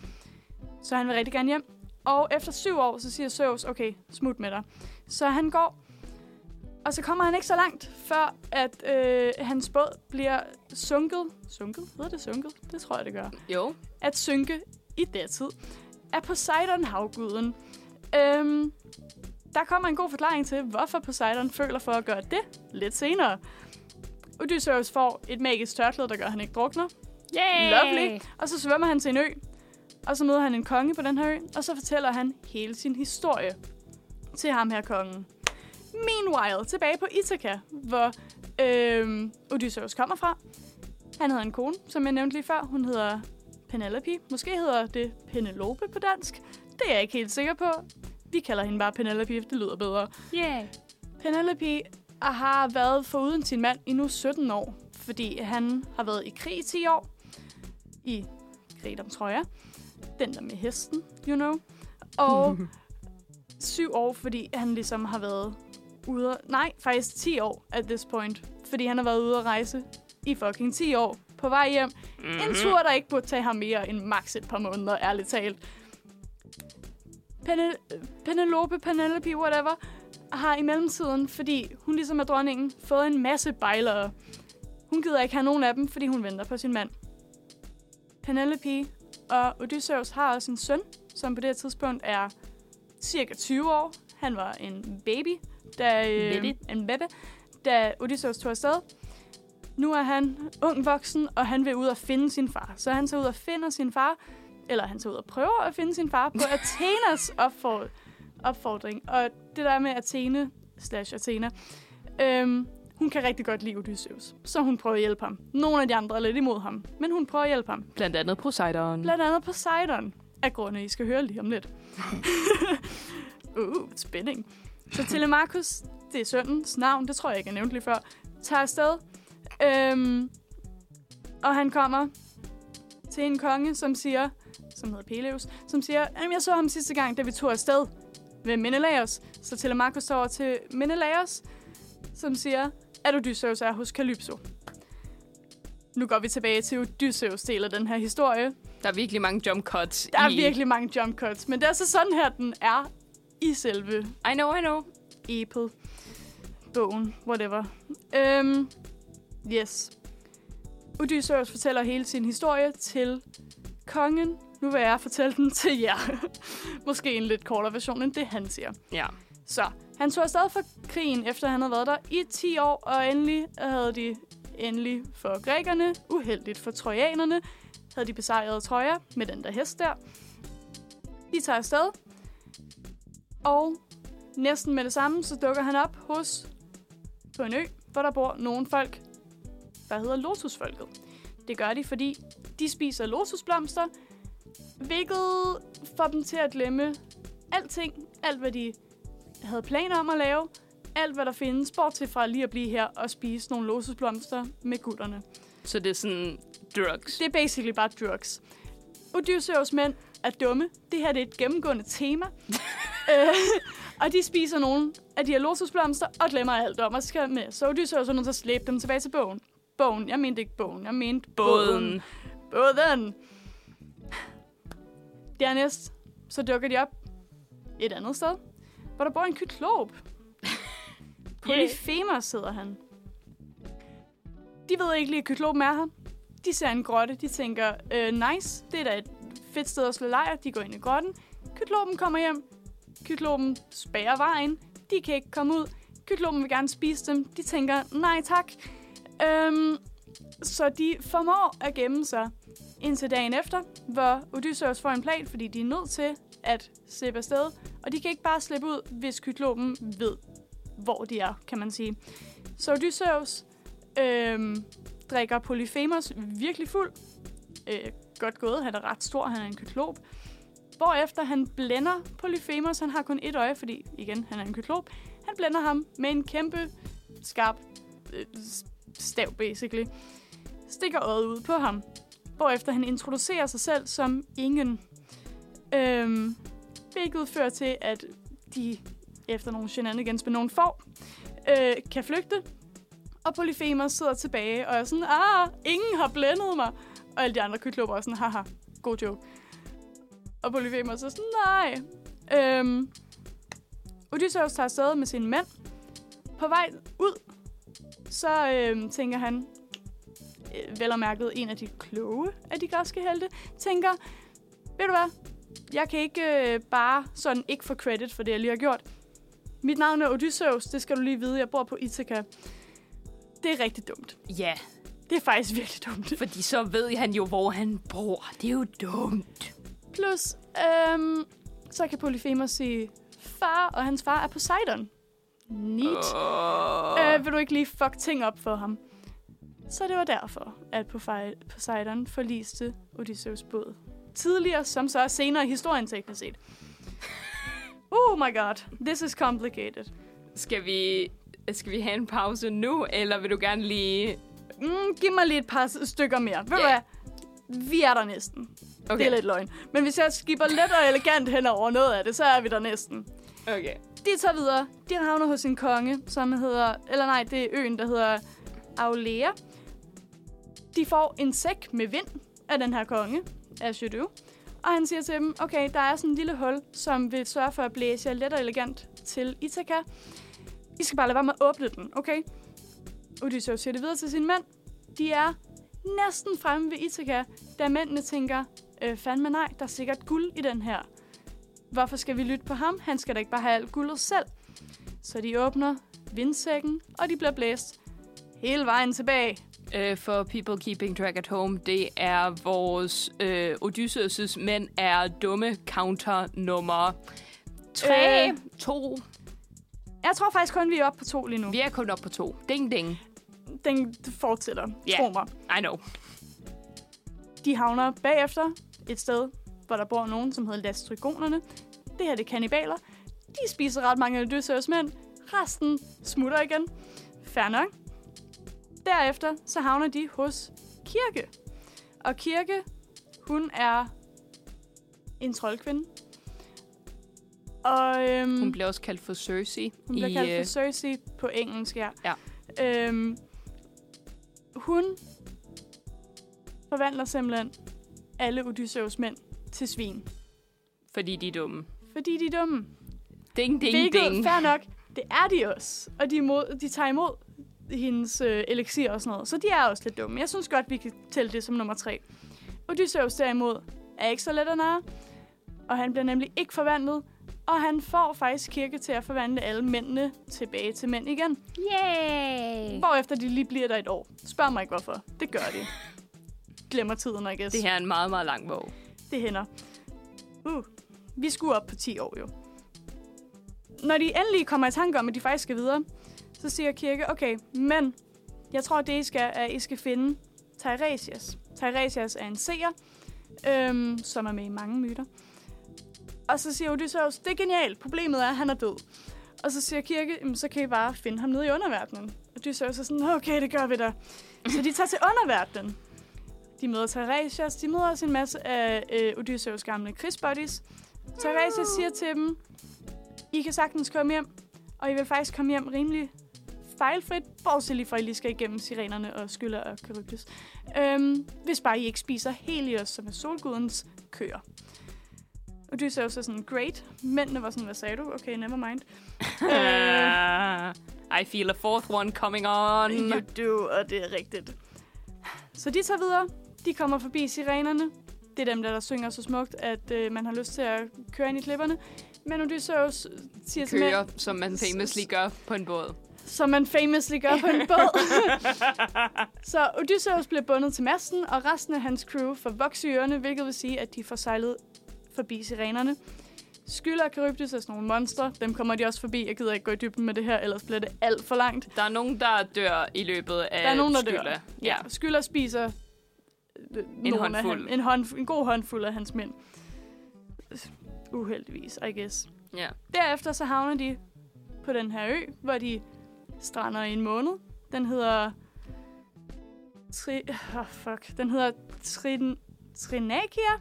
Så han vil rigtig gerne hjem. Og efter syv år, så siger Zeus, okay, smut med dig. Så han går, og så kommer han ikke så langt, før at øh, hans båd bliver sunket. Sunket? Hedder det sunket? Det tror jeg, det gør. Jo. At synke i dertid er Poseidon havguden. Øhm, der kommer en god forklaring til, hvorfor Poseidon føler for at gøre det lidt senere. Odysseus får et magisk tørklæde, der gør, at han ikke drukner. Yay! Lovely. Og så svømmer han til en ø, og så møder han en konge på den her ø, og så fortæller han hele sin historie til ham her kongen. Meanwhile, tilbage på Ithaka, hvor øhm, Odysseus kommer fra. Han havde en kone, som jeg nævnte lige før. Hun hedder Penelope. Måske hedder det Penelope på dansk. Det er jeg ikke helt sikker på. Vi kalder hende bare Penelope, det lyder bedre. Yeah. Penelope har været foruden sin mand i nu 17 år, fordi han har været i krig i 10 år. I skrevet om Troja. Den der med hesten, you know. Og syv år, fordi han ligesom har været ude... Nej, faktisk 10 år at this point. Fordi han har været ude at rejse i fucking 10 år på vej hjem. Mm-hmm. En tur, der ikke burde tage ham mere end maks et par måneder, ærligt talt. Pene- Penelope, Penelope, whatever, har i mellemtiden, fordi hun ligesom er dronningen, fået en masse bejlere. Hun gider ikke have nogen af dem, fordi hun venter på sin mand. Penelope og Odysseus har også en søn, som på det her tidspunkt er cirka 20 år. Han var en baby, da, øh, Baby. en bebe, da Odysseus tog afsted. Nu er han ung voksen, og han vil ud og finde sin far. Så han tager ud og finder sin far, eller han tager ud og prøver at finde sin far på Athenas opfor- opfordring. Og det der med Athene slash Athena, øhm, hun kan rigtig godt lide Odysseus. Så hun prøver at hjælpe ham. Nogle af de andre er lidt imod ham, men hun prøver at hjælpe ham. Blandt andet Poseidon. Blandt andet Poseidon. Af grunde, I skal høre lige om lidt. uh, spænding. Så Telemachus, det er søndens navn, det tror jeg ikke, jeg nævnte lige før, tager afsted. Øhm, og han kommer til en konge, som siger, som hedder Peleus, som siger, at jeg så ham sidste gang, da vi tog afsted ved Menelaos. Så Telemachus står over til Menelaos, som siger, at Odysseus er hos Calypso. Nu går vi tilbage til Odysseus del af den her historie. Der er virkelig mange jump cuts Der er i... virkelig mange jump cuts, men det er så sådan her, den er i selve I know, I know. epet, bogen, whatever. Øhm, yes. Odysseus fortæller hele sin historie til kongen. Nu vil jeg fortælle den til jer. Måske en lidt kortere version end det, han siger. Ja. Så han tog afsted for krigen, efter han havde været der i 10 år, og endelig havde de endelig for grækerne, uheldigt for trojanerne, havde de besejret Troja med den der hest der. De tager afsted, og næsten med det samme, så dukker han op hos på en ø, hvor der bor nogle folk, der hedder lotusfolket. Det gør de, fordi de spiser lotusblomster, hvilket får dem til at glemme alting, alt hvad de havde planer om at lave, alt hvad der findes, bortset fra lige at blive her og spise nogle lotusblomster med gutterne. Så det er sådan drugs. Det er basically bare drugs. Odysseus mænd er dumme. Det her det er et gennemgående tema. øh, og de spiser nogle af de her lotusblomster og glemmer alt om at skal med. Så Odysseus er nødt til at slæbe dem tilbage til bogen. Bogen. Jeg mente ikke bogen. Jeg mente. Båden. Båden. Dernæst så dukker de op et andet sted, hvor der bor en kyklop. Polyphemus hedder han. De ved ikke lige, at kyklopen er her. De ser en grotte. De tænker, øh, nice, det er da et fedt sted at slå lejr. De går ind i grotten. Kyklopen kommer hjem. Kyklopen spærrer vejen. De kan ikke komme ud. Kyklopen vil gerne spise dem. De tænker, nej tak. Øhm, så de formår at gemme sig indtil dagen efter, hvor Odysseus får en plan, fordi de er nødt til at slippe afsted. Og de kan ikke bare slippe ud, hvis kyklopen ved, hvor de er, kan man sige. Så Odysseus øh, drikker Polyphemus virkelig fuld. Øh, godt gået, han er ret stor, han er en kyklop. Hvorefter han blænder Polyphemus, han har kun et øje, fordi igen, han er en kyklop. Han blænder ham med en kæmpe, skarp øh, stav, basically. Stikker øjet ud på ham. Hvorefter han introducerer sig selv som ingen. Øhm, hvilket fører til, at de efter nogle shenanigans med nogle får, øh, kan flygte. Og Polyphemer sidder tilbage og er sådan, ah, ingen har blændet mig. Og alle de andre kyklopper er sådan, haha, god joke. Og Polyphemer så sådan, nej. Øhm, Odysseus tager afsted med sine mænd. På vej ud, så øhm, tænker han, øh, vel og mærket en af de kloge af de græske helte, tænker, ved du hvad, jeg kan ikke øh, bare sådan ikke få credit for det, jeg lige har gjort. Mit navn er Odysseus, det skal du lige vide, jeg bor på Ithaca. Det er rigtig dumt. Ja, Det er faktisk virkelig dumt. fordi så ved han jo, hvor han bor. Det er jo dumt. Plus, øhm, så kan Polyphemus sige far, og hans far er Poseidon. Neat. Oh. Øh, vil du ikke lige fuck ting op for ham? Så det var derfor, at Poseidon forliste Odysseus båd. Tidligere, som så er senere i historien teknisk set. Oh my god, this is complicated. Skal vi, skal vi have en pause nu, eller vil du gerne lige... Mm, giv mig lige et par stykker mere. Ved du Ja. hvad? Vi er der næsten. Okay. Det er lidt løgn. Men hvis jeg skipper let og elegant hen over noget af det, så er vi der næsten. Okay. De tager videre. De havner hos en konge, som hedder... Eller nej, det er øen, der hedder Aulea. De får en sæk med vind af den her konge, af Shadu. Og han siger til dem, okay, der er sådan en lille hul, som vil sørge for at blæse jer let og elegant til Ithaka. I skal bare lade være med at åbne den, okay? Odysseus siger det videre til sine mænd. De er næsten fremme ved Ithaka, da mændene tænker, øh, fandme nej, der er sikkert guld i den her. Hvorfor skal vi lytte på ham? Han skal da ikke bare have alt guldet selv. Så de åbner vindsækken, og de bliver blæst hele vejen tilbage. Uh, for people keeping track at home, det er vores uh, Odysseus' mænd er dumme counter nummer 3, Øh. 2. Jeg tror faktisk kun, vi er oppe på to lige nu. Vi er kun op på 2. Ding, ding. Den fortsætter, Ja. tro mig. I know. De havner bagefter et sted, hvor der bor nogen, som hedder Lastrigonerne. Det her det er kannibaler. De spiser ret mange af Odysseus mænd. Resten smutter igen. Fair nok. Derefter så havner de hos Kirke. Og Kirke, hun er en troldkvinde. Og øhm, Hun bliver også kaldt for Cersei. hun bliver i, kaldt øh, for Cersei på engelsk, ja. Ja. Øhm, hun forvandler simpelthen alle Odysseus mænd til svin. Fordi de er dumme. Fordi de er dumme. Ding, ding, Hvilket, ding. fair nok, det er de også. Og de, imod, de tager imod hendes øh, elixir og sådan noget. Så de er også lidt dumme. Jeg synes godt, vi kan tælle det som nummer tre. Odysseus derimod er ikke så let at narre. Og han bliver nemlig ikke forvandlet. Og han får faktisk kirke til at forvandle alle mændene tilbage til mænd igen. Yay! Hvorefter de lige bliver der et år. Spørg mig ikke, hvorfor. Det gør de. Glemmer tiden, I guess. Det her er en meget, meget lang bog. Det hænder. Uh, vi skulle op på 10 år jo. Når de endelig kommer i tanke om, at de faktisk skal videre, så siger Kirke, okay, men jeg tror, det I skal, er, at I skal finde Tiresias. Tiresias er en seer, øhm, som er med i mange myter. Og så siger Odysseus, det er genialt, problemet er, at han er død. Og så siger Kirke, så kan I bare finde ham nede i underverdenen. Og Odysseus er sådan, okay, det gør vi da. Så de tager til underverdenen. De møder Tiresias, de møder også en masse af øh, Odysseus gamle krigsbuddies. Tiresias siger til dem, I kan sagtens komme hjem, og I vil faktisk komme hjem rimelig fejlfrit, bortset lige fra, at I lige skal igennem sirenerne og skylder og Charybdis. Øhm, hvis bare I ikke spiser Helios, som er solgudens køer. Odysseus er sådan, great. Mændene var sådan, hvad sagde du? Okay, never mind. øh, I feel a fourth one coming on. You do, og det er rigtigt. Så de tager videre. De kommer forbi sirenerne. Det er dem, der, der synger så smukt, at øh, man har lyst til at køre ind i klipperne. Men Odysseus siger til mænd, Kører, som man famously gør på en båd. Som man famously gør på en båd. så Odysseus bliver bundet til masten, og resten af hans crew får voks i ørerne, hvilket vil sige, at de får sejlet forbi sirenerne. Skyller og Charybdis er sådan nogle monstre. Dem kommer de også forbi. Jeg gider ikke gå i dybden med det her, ellers bliver det alt for langt. Der er nogen, der dør i løbet af Der er nogen, der Skylla. dør. Ja. Skyller spiser øh, nogle af håndfuld. Han, en, hånd, en god håndfuld af hans mænd. Uheldigvis, I guess. ja. Derefter så havner de på den her ø, hvor de strander i en måned. Den hedder... Tri... Oh, fuck. Den hedder Trin... Trinakia?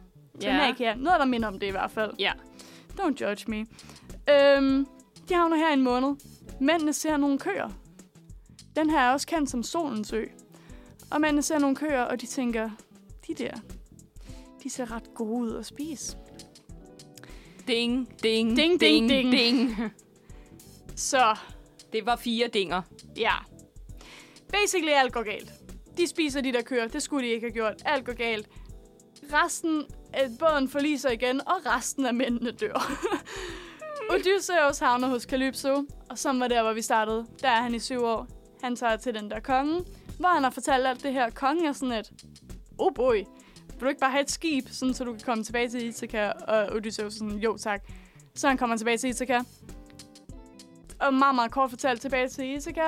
Trinakia. Noget, der minder om det i hvert fald. Ja. Don't judge me. Øhm, de havner her i en måned. Mændene ser nogle køer. Den her er også kendt som Solens Ø. Og mændene ser nogle køer, og de tænker, de der, de ser ret gode ud at spise. Ding, ding, Ding, ding, ding. ding. Så Det var fire dinger. Ja. Basically alt går galt. De spiser de der køer. Det skulle de ikke have gjort. Alt går galt. Resten af båden forliser igen, og resten af mændene dør. Odysseus havner hos Calypso, og som var der, hvor vi startede. Der er han i syv år. Han tager til den der konge, hvor han har fortalt alt det her. Kongen er sådan et, oh boy, vil du ikke bare have et skib, sådan, så du kan komme tilbage til Ithaka? Og Odysseus sådan, jo tak. Så han kommer tilbage til Ithaka. Og meget, meget kort fortalt tilbage til Ithaka.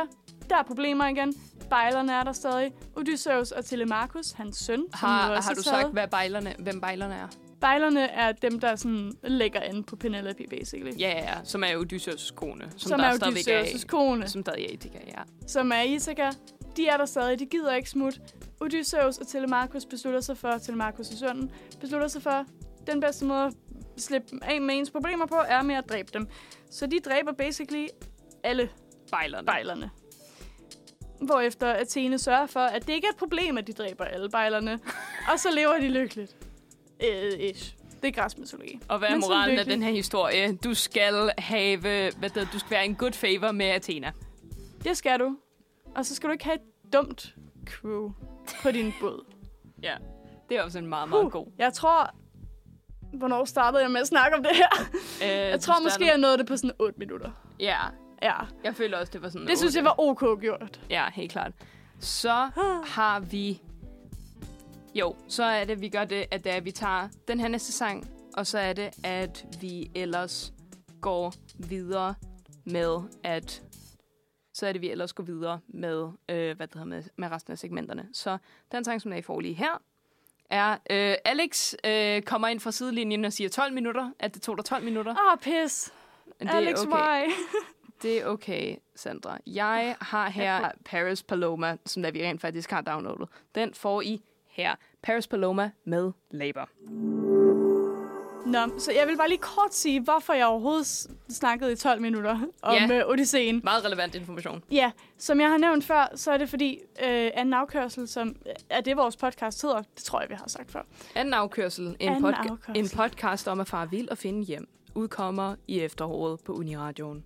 Der er problemer igen. Bejlerne er der stadig. Odysseus og Telemachus, hans søn, som Har, også har du taget. sagt, hvad bejlerne, hvem bejlerne er? Bejlerne er dem, der sådan lægger an på Penelope, basically. Ja, ja, ja. Som er Odysseus' kone. Som, som der er Odysseus' kone, Som stadig er Etika, ja. som er Ithaka. De er der stadig, de gider ikke smut. Odysseus og Telemachus beslutter sig for, Telemachus sønnen, beslutter sig for, den bedste måde at slippe af med ens problemer på, er med at dræbe dem. Så de dræber basically alle Bejlerne. bejlerne. Hvorefter Athene sørger for, at det ikke er et problem, at de dræber alle bejlerne. og så lever de lykkeligt. Øh, ish. Det er græsmytologi. Og hvad er Men moralen af den her historie? Du skal have, hvad det, du skal være en good favor med Athena. Det skal du. Og så skal du ikke have et dumt crew på din båd. Ja. Det er også en meget, meget god. Jeg tror... Hvornår startede jeg med at snakke om det her? Øh, Jeg tror måske, startede- jeg nåede det på sådan 8 minutter. Ja, Ja, jeg føler også, det var sådan... det synes otte. jeg var ok gjort. Ja, helt klart. Så har vi... Jo, så er det, vi gør det, at, det er, at vi tager den her næste sang, og så er det, at vi ellers går videre med at... Så er det, vi ellers går videre med, øh, hvad det hedder, med, med resten af segmenterne. Så den sang, som I får lige her, er øh, Alex øh, kommer ind fra sidelinjen og siger 12 minutter, at det tog dig 12 minutter. Åh, oh, pis. Men Alex, det er okay. why? Det er okay, Sandra. Jeg har her Paris Paloma, som der vi rent faktisk har downloadet. Den får I her. Paris Paloma med Labor. Nå, så jeg vil bare lige kort sige, hvorfor jeg overhovedet snakkede i 12 minutter om Ja. yeah. Odysseen. Meget relevant information. Ja, som jeg har nævnt før, så er det fordi øh, anden afkørsel, som er det, vores podcast hedder. Det tror jeg, vi har sagt før. Anden afkørsel. En, Anden podca- afkørsel. en podcast om at far vil og finde hjem. Udkommer i efteråret på Uniradioen.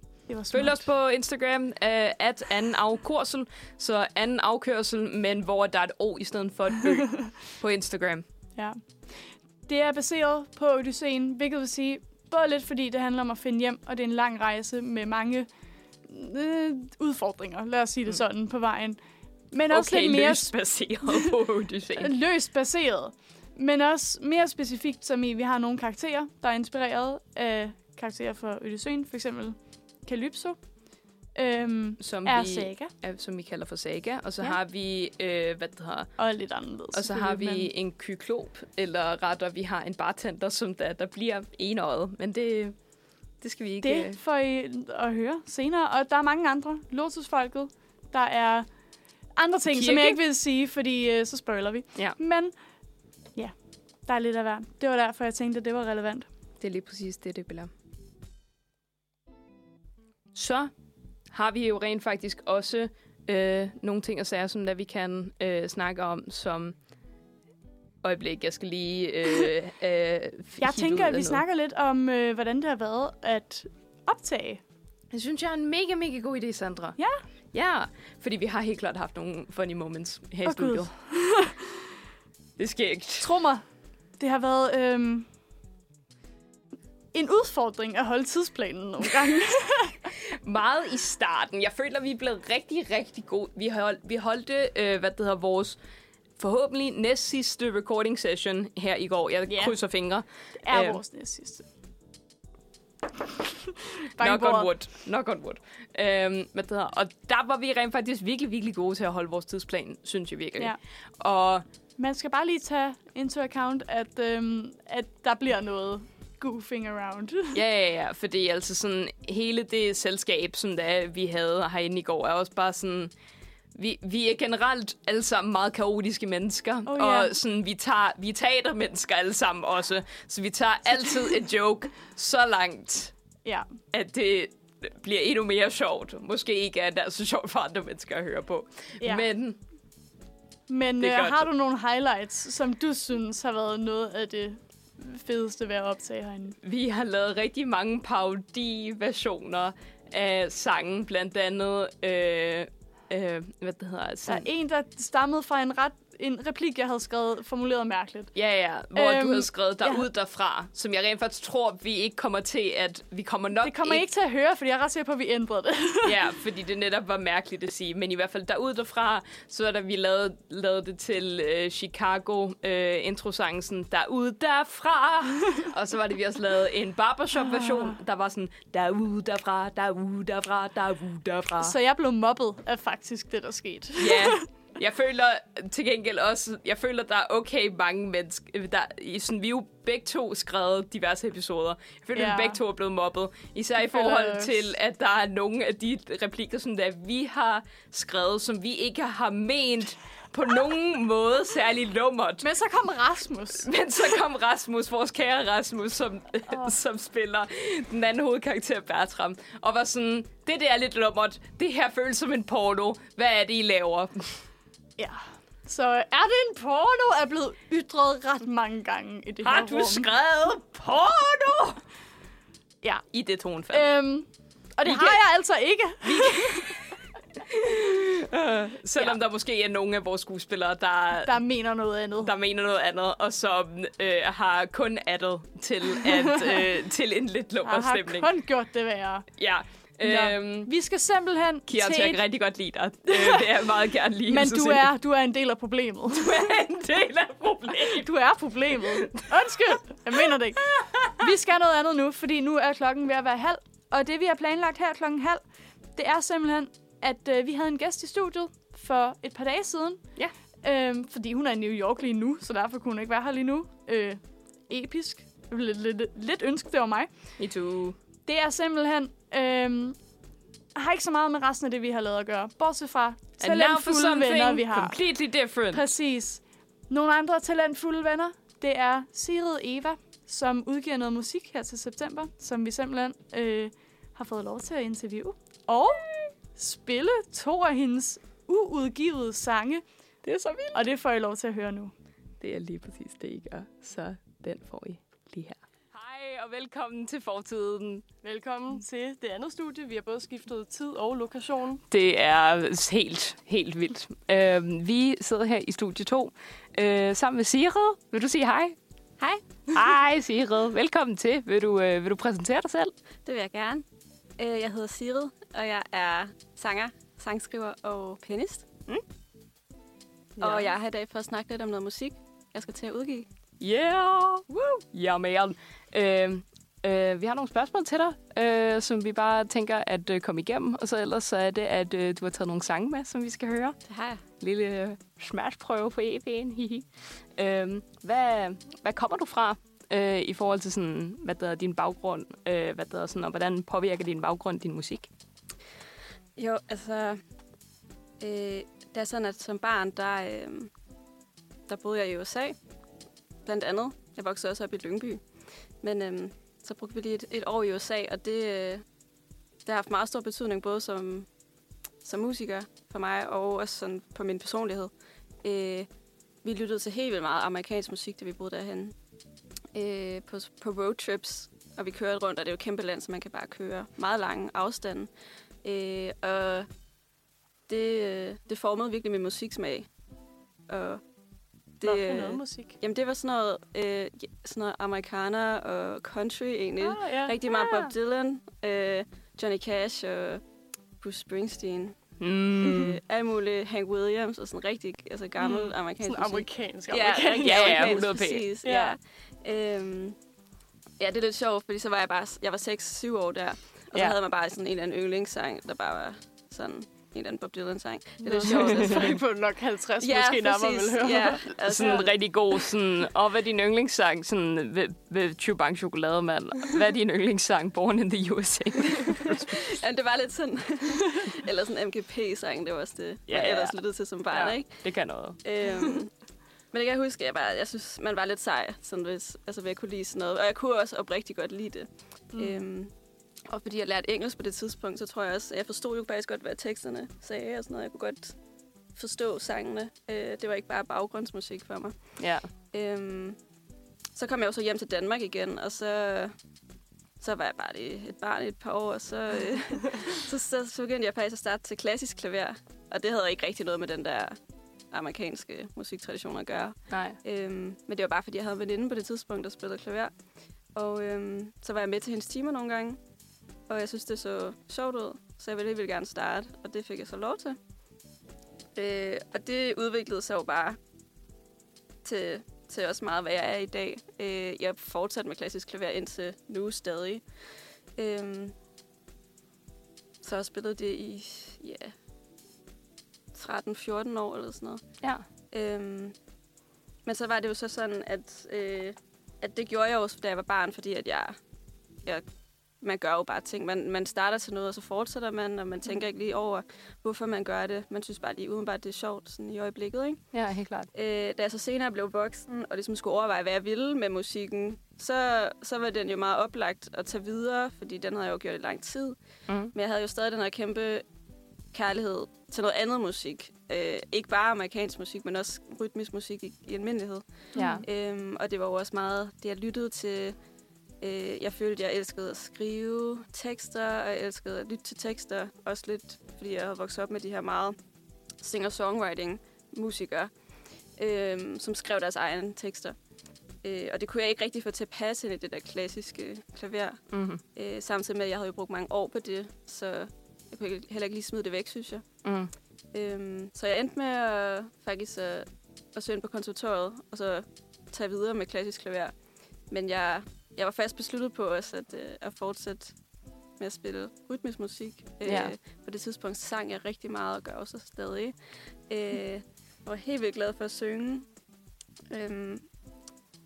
Følg os på Instagram, uh, at anden afkørsel. Så anden afkørsel, men hvor der er et O i stedet for et Ø på Instagram. Ja. Det er baseret på Odysseen, hvilket vil sige, både lidt fordi det handler om at finde hjem, og det er en lang rejse med mange øh, udfordringer, lad os sige det Mm. sådan, på vejen. Men også Okay, lidt mere løst baseret på Odysseen. løst baseret. Men også mere specifikt, som i, vi har nogle karakterer, der er inspireret af karakterer fra Odysseen, for eksempel Calypso, øhm, Som er vi, Saga, er, som vi kalder for Saga. Og så Ja. har vi, øh, hvad det hedder, og lidt anderledes. og så har vi selvfølgelig, en kyklop, eller rettere, vi har en bartender, som der, der bliver enøjet. Men det, det skal vi Men ikke... det får I at høre senere. Og der er mange andre. Lotusfolket, der er andre ting, som Kirke. jeg ikke vil sige, fordi øh, så spoiler vi. Ja. Men ja, der er lidt af hver. Det var derfor, jeg tænkte, at det var relevant. Det er lige præcis det, det bliver. Så har vi jo rent faktisk også øh, nogle ting og sager, som der vi kan øh, snakke om, som... Øjeblik, jeg skal lige... Øh, øh, Jeg tænker, at vi snakker lidt om, øh, hvordan det har været at optage. Det synes jeg er en mega, mega god idé, Sandra. Ja. Ja, fordi vi har helt klart haft nogle funny moments her i Åh, Gud. studiet. det er skægt. Tro mig, det har været øhm, en udfordring at holde tidsplanen nogle gange. Meget i starten. Jeg føler, vi er blevet rigtig, rigtig gode. Vi, hold, vi holdte, øh, hvad det hedder, vores forhåbentlig næst sidste recording session her i går. Jeg Ja. krydser fingre. Det er Øh. vores næste sidste. Knock on wood. Knock on wood. Øhm, hvad det hedder. Og der var vi rent faktisk virkelig, virkelig gode til at holde vores tidsplan, synes jeg virkelig. Ja. Og Man skal bare lige tage into account, at, øhm, at der bliver noget goofing around. Ja, ja, ja, fordi altså sådan, hele det selskab, som der, vi havde herinde i går, er også bare sådan, vi, vi er generelt alle sammen meget kaotiske mennesker, Oh, ja. og sådan, vi, tager, vi er teatermennesker alle sammen også, så vi tager altid et joke så langt, ja. at det bliver endnu mere sjovt. Måske ikke er det så sjovt for andre mennesker at høre på. Ja. Men Men Det øh, er har du nogle highlights, som du synes har været noget af det fedeste ved at optage herinde? Vi har lavet rigtig mange parodi-versioner af sangen, blandt andet, øh, øh, hvad det hedder, Der er en, der stammede fra en ret en replik, jeg havde skrevet, formuleret mærkeligt. ja, ja, hvor øhm, du havde skrevet ja. derud derfra, som jeg rent faktisk tror, vi ikke kommer til, at vi kommer nok Det kommer ikke til at høre, fordi jeg er ret sikker på, at vi ændrede det. ja, fordi det netop var mærkeligt at sige, men i hvert fald derud derfra, så er der, vi lavede, lavede det til øh, Chicago øh, introsangen, derud derfra, og så var det, vi også lavede en barbershop-version, der var sådan, derud derfra, derud derfra, derud derfra. Så jeg blev mobbet af faktisk det, der skete. Ja, jeg føler til gengæld også, jeg føler, der er okay mange mennesker, der, sådan, vi er jo begge to skrevet diverse episoder. Jeg føler, Ja. ja. vi begge to er blevet mobbet. Især i forhold til, at der er nogle af de replikker, som der, vi har skrevet, som vi ikke har ment på nogen måde særlig lummert. Men så kom Rasmus. Men så kom Rasmus, vores kære Rasmus, som, oh. som spiller den anden hovedkarakter, Bertram, og var sådan, det der er lidt lummert, det her føles som en porno, hvad er det, I laver? Ja. Så er det en porno, er blevet ytret ret mange gange i det Har her du rum. skrevet porno? Ja. I det tonfald. Øhm, og det Vi har kan- jeg altså ikke. Øh, selvom ja. der måske er nogle af vores skuespillere, der, Der mener noget andet. der mener noget andet, og som øh, har kun addet til, at, øh, til en lidt lummer har stemning. kun gjort det værre. Ja. Nå, Øhm, vi skal simpelthen Kiara, til jeg et... rigtig godt lide dig. Øh, det er jeg meget gerne lige. Men du er, du er en del af problemet. du er en del af problemet. Du er problemet. Undskyld, jeg mener det ikke. Vi skal noget andet nu, fordi nu er klokken ved at være halv. Og det, vi har planlagt her klokken halv, det er simpelthen, at øh, vi havde en gæst i studiet for et par dage siden. Ja. Øhm, fordi hun er i New York lige nu, så derfor kunne hun ikke være her lige nu. Øh, episk. Lidt, lidt, lidt ønske, det var mig. Me too. Det er simpelthen... Øhm, har ikke så meget med resten af det, vi har lavet at gøre. Bortset fra talentfulde venner, vi har. completely different. Præcis. Nogle andre talentfulde venner, det er Sigrid Eva, som udgiver noget musik her til september, som vi simpelthen øh, har fået lov til at interviewe. Og spille to af hendes uudgivede sange. Det er så vildt. Og det får I lov til at høre nu. Det er lige præcis det, I gør. Så den får I lige her. Hej og velkommen til fortiden. Velkommen til det andet studie. Vi har både skiftet tid og lokation. Det er helt, helt vildt. Øh, vi sidder her i studie 2 øh, sammen med Sigrid. Vil du sige hej? Hej, Hej Sigrid. Velkommen til. Vil du, øh, vil du præsentere dig selv? det vil jeg gerne. Øh, Jeg hedder Sigrid, og jeg er sanger, sangskriver og pianist. Mm. Og jeg er her i dag for at snakke lidt om noget musik, jeg skal til at udgive. Yeah! Woo! Ja, man. Øh, øh, vi har nogle spørgsmål til dig, øh, som vi bare tænker at øh, komme igennem. Og så ellers så er det, at øh, du har taget nogle sange med, som vi skal høre. Det har jeg. lille øh, smashprøve på EP'en. hihi. øhm, hvad, hvad kommer du fra øh, i forhold til sådan, hvad der er din baggrund, øh, hvad der er sådan, og hvordan påvirker din baggrund din musik? Jo, altså... Øh, det er sådan, at som barn, der, øh, der boede jeg i USA. Blandt andet. Jeg voksede også op i Lyngby. Men øhm, så brugte vi lige et, et år i USA, og det, øh, det har haft meget stor betydning, både som, som musiker for mig, og også sådan på min personlighed. Øh, vi lyttede til helt vildt meget amerikansk musik, da vi boede derhen. Øh, på, på roadtrips, og vi kørte rundt, og det er jo et kæmpe land, så man kan bare køre meget lange afstande. Øh, og det, øh, det formede virkelig min musiksmag. Og det, Hvad for noget musik? Jamen, det var sådan noget, øh, ja, sådan noget americana og country egentlig. Ah, ja. Rigtig meget Bob Dylan, øh, Johnny Cash og Bruce Springsteen. Mm. Øh, alt muligt Hank Williams og sådan rigtig altså gammel Mm. amerikansk Sådan musik. amerikansk, Ja, amerikansk. Ja, ja, amerikansk, 100 p. præcis. Ja. Ja. Øhm, ja, det er lidt sjovt, fordi så var jeg bare, jeg var 6-7 år der, og så Ja. havde man bare sådan en eller anden yndlingssang, der bare var sådan en eller anden Bob Dylan-sang. Det er lidt sjovt. Altså. På nok 50 måske nærmere vil høre. Ja, altså, Sådan en rigtig god, sådan, og hvad er din yndlingssang, sådan, ved, ved Chewbang Chokolademand? Hvad er din yndlingssang, Born in the USA? ja, det var lidt sådan, eller sådan en MGP-sang, det var også det, Ja, jeg ja. ellers lyttede til som barn, Ja. ikke? Det kan noget. Øhm, men det kan jeg huske, jeg, bare, jeg synes, man var lidt sej, sådan hvis, altså ved at kunne lide sådan noget. Og jeg kunne også oprigtigt godt lide det. Mm. Øhm, og fordi jeg lærte engelsk på det tidspunkt, så tror jeg også, at jeg forstod jo faktisk godt, hvad teksterne sagde og sådan noget. Jeg kunne godt forstå sangene. Øh, det var ikke bare baggrundsmusik for mig. Ja. Øhm, så kom jeg jo så hjem til Danmark igen, og så, så var jeg bare lige et barn i et par år, og så, øh, så, så, så begyndte jeg faktisk at starte til klassisk klaver. Og det havde ikke rigtig noget med den der amerikanske musiktradition at gøre. Nej. Øhm, men det var bare, fordi jeg havde en veninde på det tidspunkt, der spillede klaver. Og øhm, så var jeg med til hendes timer nogle gange. Og jeg synes, det så sjovt ud, så jeg ville helt vildt gerne starte. Og det fik jeg så lov til. Øh, og det udviklede sig jo bare til, til også meget, hvad jeg er i dag. Øh, jeg fortsatte med klassisk klaver indtil nu stadig. Øhm, så jeg spillet det i ja, 13-14 år eller sådan noget. Ja. Øhm, men så var det jo så sådan, at, øh, at det gjorde jeg også, da jeg var barn, fordi at jeg, jeg man gør jo bare ting. Man, man starter til noget, og så fortsætter man, og man tænker ikke lige over, hvorfor man gør det. Man synes bare lige udenbart, det er sjovt sådan i øjeblikket, ikke? Ja, helt klart. Øh, da jeg så senere blev voksen, og ligesom skulle overveje, hvad jeg ville med musikken, så, så var den jo meget oplagt at tage videre, fordi den havde jeg jo gjort i lang tid. Mm. Men jeg havde jo stadig den her kæmpe kærlighed til noget andet musik. Øh, ikke bare amerikansk musik, men også rytmisk musik i, i almindelighed. Ja. Øhm, og det var jo også meget det, jeg lyttede til. Øh, jeg følte, jeg elskede at skrive tekster, og jeg elskede at lytte til tekster. Også lidt, fordi jeg havde vokset op med de her meget singer-songwriting-musikere, øh, som skrev deres egne tekster. Øh, og det kunne jeg ikke rigtig få til at passe ind i det der klassiske klaver. Mm-hmm. Øh, samtidig med, at jeg havde jo brugt mange år på det, så jeg kunne heller ikke lige smide det væk, synes jeg. Mm. Øhm, så jeg endte med at, faktisk at, at søge ind på konservatoriet, og så tage videre med klassisk klaver. Men jeg, jeg var fast besluttet på også at, øh, at fortsætte med at spille rytmisk musik. Ja. Øh, på det tidspunkt sang jeg rigtig meget og gør også stadig. Øh, jeg var helt vildt glad for at synge. Øhm,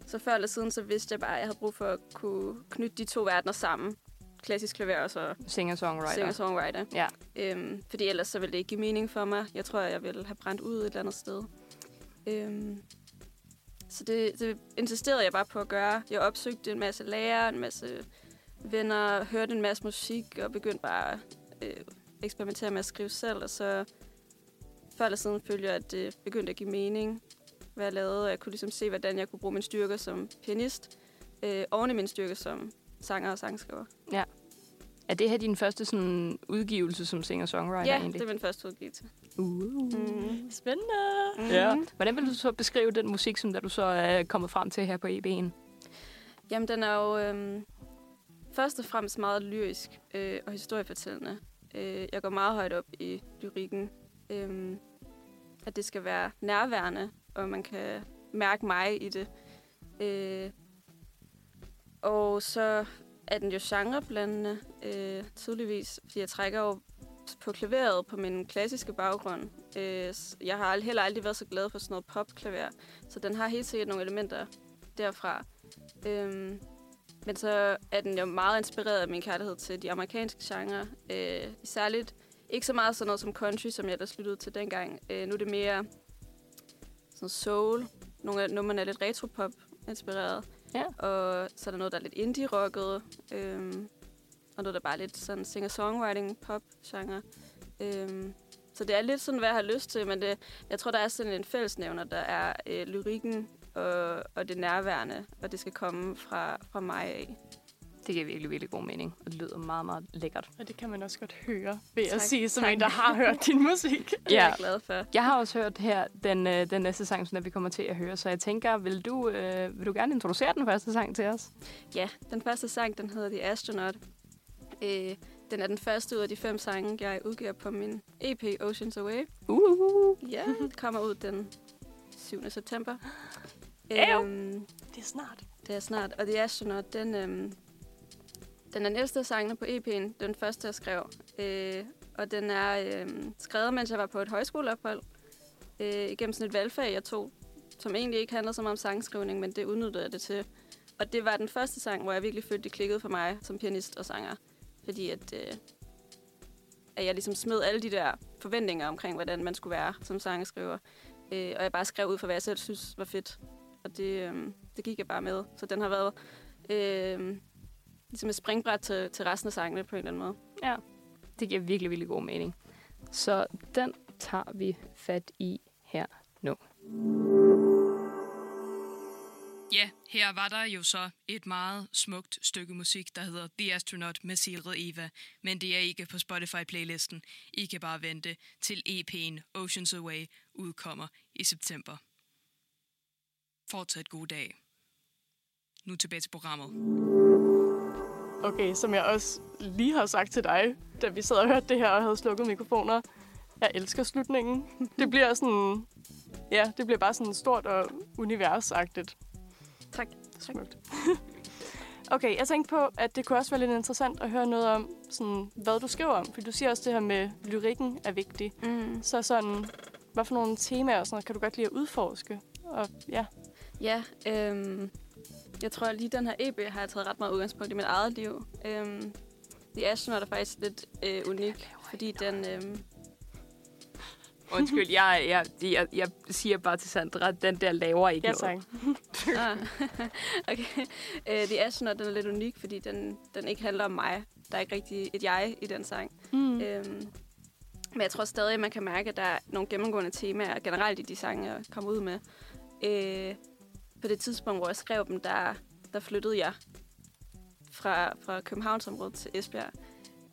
så før eller siden, så vidste jeg bare, at jeg havde brug for at kunne knytte de to verdener sammen. Klassisk klaver og så Singer-songwriter. singer-songwriter. Ja. Øhm, fordi ellers så ville det ikke give mening for mig. Jeg tror, jeg ville have brændt ud et eller andet sted. Øhm, så det, det insisterede jeg bare på at gøre. Jeg opsøgte en masse lærere, en masse venner, hørte en masse musik og begyndte bare at øh, eksperimentere med at skrive selv. Og så før eller siden følte jeg, at det begyndte at give mening, hvad jeg lavede. Og jeg kunne ligesom se, hvordan jeg kunne bruge min styrker som pianist, øh, oven i min styrke som sanger og sangskriver. Ja. Er det her din første sådan, udgivelse som singer-songwriter Ja, egentlig? det er min første udgivelse. Uh. Mm. Spændende. Ja. Hvordan vil du så beskrive den musik, som der du så er kommet frem til her på EB'en? Jamen, den er jo øhm, først og fremmest meget lyrisk øh, og historiefortællende. Øh, jeg går meget højt op i lyrikken. Øh, at det skal være nærværende, og man kan mærke mig i det. Øh, og så er den jo genreblandende, øh, tydeligvis, fordi jeg trækker jo på klaveret på min klassiske baggrund. Øh, jeg har heller aldrig været så glad for sådan noget popklaver, så den har helt sikkert nogle elementer derfra. Øh, men så er den jo meget inspireret af min kærlighed til de amerikanske genrer. Øh, særligt ikke så meget sådan noget som country, som jeg ellers lyttede til dengang. Øh, nu er det mere sådan soul. Nogle af numrene er lidt retropop-inspireret. Ja. Og så er der noget, der er lidt indie-rocket. Øhm, og noget, der bare er lidt sådan singer-songwriting-pop-genre. Øhm, så det er lidt sådan, hvad jeg har lyst til, men det, jeg tror, der er sådan en fællesnævner, der er øh, lyrikken og, og det nærværende, og det skal komme fra, fra mig af. Det giver virkelig, virkelig god mening, og det lyder meget, meget lækkert. Og det kan man også godt høre ved at Tak. sige, som Tak. en, der har hørt din musik. Det er jeg glad for. Jeg har også hørt her den, øh, den næste sang, som vi kommer til at høre, så jeg tænker, vil du, øh, vil du gerne introducere den første sang til os? Ja, den første sang, den hedder The Astronaut. Øh, den er den første ud af de fem sange, jeg udgiver på min EP Oceans Away. Uh. Ja, den kommer ud den 7. september. Øhm, Det er snart. det er snart. Og The Astronaut, den, øhm, den er den ældste af sangene på EP'en. Den første, jeg skrev. Øh, og den er øh, skrevet, mens jeg var på et højskoleophold. Øh, igennem sådan et valgfag, jeg tog, som egentlig ikke handlede så meget om sangskrivning, men det udnyttede jeg det til. Og det var den første sang, hvor jeg virkelig følte, det klikkede for mig som pianist og sanger. Fordi at, øh, at jeg ligesom smed alle de der forventninger omkring, hvordan man skulle være som sangskriver. Øh, og jeg bare skrev ud for, hvad jeg selv synes var fedt. Og det, øh, det gik jeg bare med. Så den har været øh, ligesom et springbræt til, til resten af sangene på en eller anden måde. Ja, det giver virkelig, virkelig god mening. Så den tager vi fat i her nu. Ja, her var der jo så et meget smukt stykke musik, der hedder The Astronaut med Sigrid Eva, men det er ikke på Spotify-playlisten. I kan bare vente til EP'en Oceans Away udkommer i september. Fortsat god dag. Nu tilbage til programmet. Okay, som jeg også lige har sagt til dig, da vi sad og hørte det her og havde slukket mikrofoner. Jeg elsker slutningen. Det bliver sådan... Ja, det bliver bare sådan stort og universagtigt. Tak. Smukt. okay, jeg tænkte på, at det kunne også være lidt interessant at høre noget om, sådan, hvad du skriver om. For du siger også det her med, lyrikken er vigtig. Mm. Så sådan, hvad for nogle temaer og sådan noget, kan du godt lide at udforske? Og ja, Ja, øhm, jeg tror lige den her EP har jeg taget ret meget udgangspunkt i mit eget liv. Øhm, The Astronaut er faktisk lidt øh, unik, fordi den... Øh, Undskyld, jeg, jeg, jeg, jeg siger bare til Sandra, at den der laver ikke Ja, noget. tak. ah, okay. Uh, The Astronaut den er lidt unik, fordi den, den ikke handler om mig. Der er ikke rigtig et jeg i den sang. Mm. Øhm, men jeg tror stadig, at man kan mærke, at der er nogle gennemgående temaer generelt i de sange, jeg kommer ud med. Øh, på det tidspunkt, hvor jeg skrev dem, der, der flyttede jeg fra, fra Københavnsområdet til Esbjerg.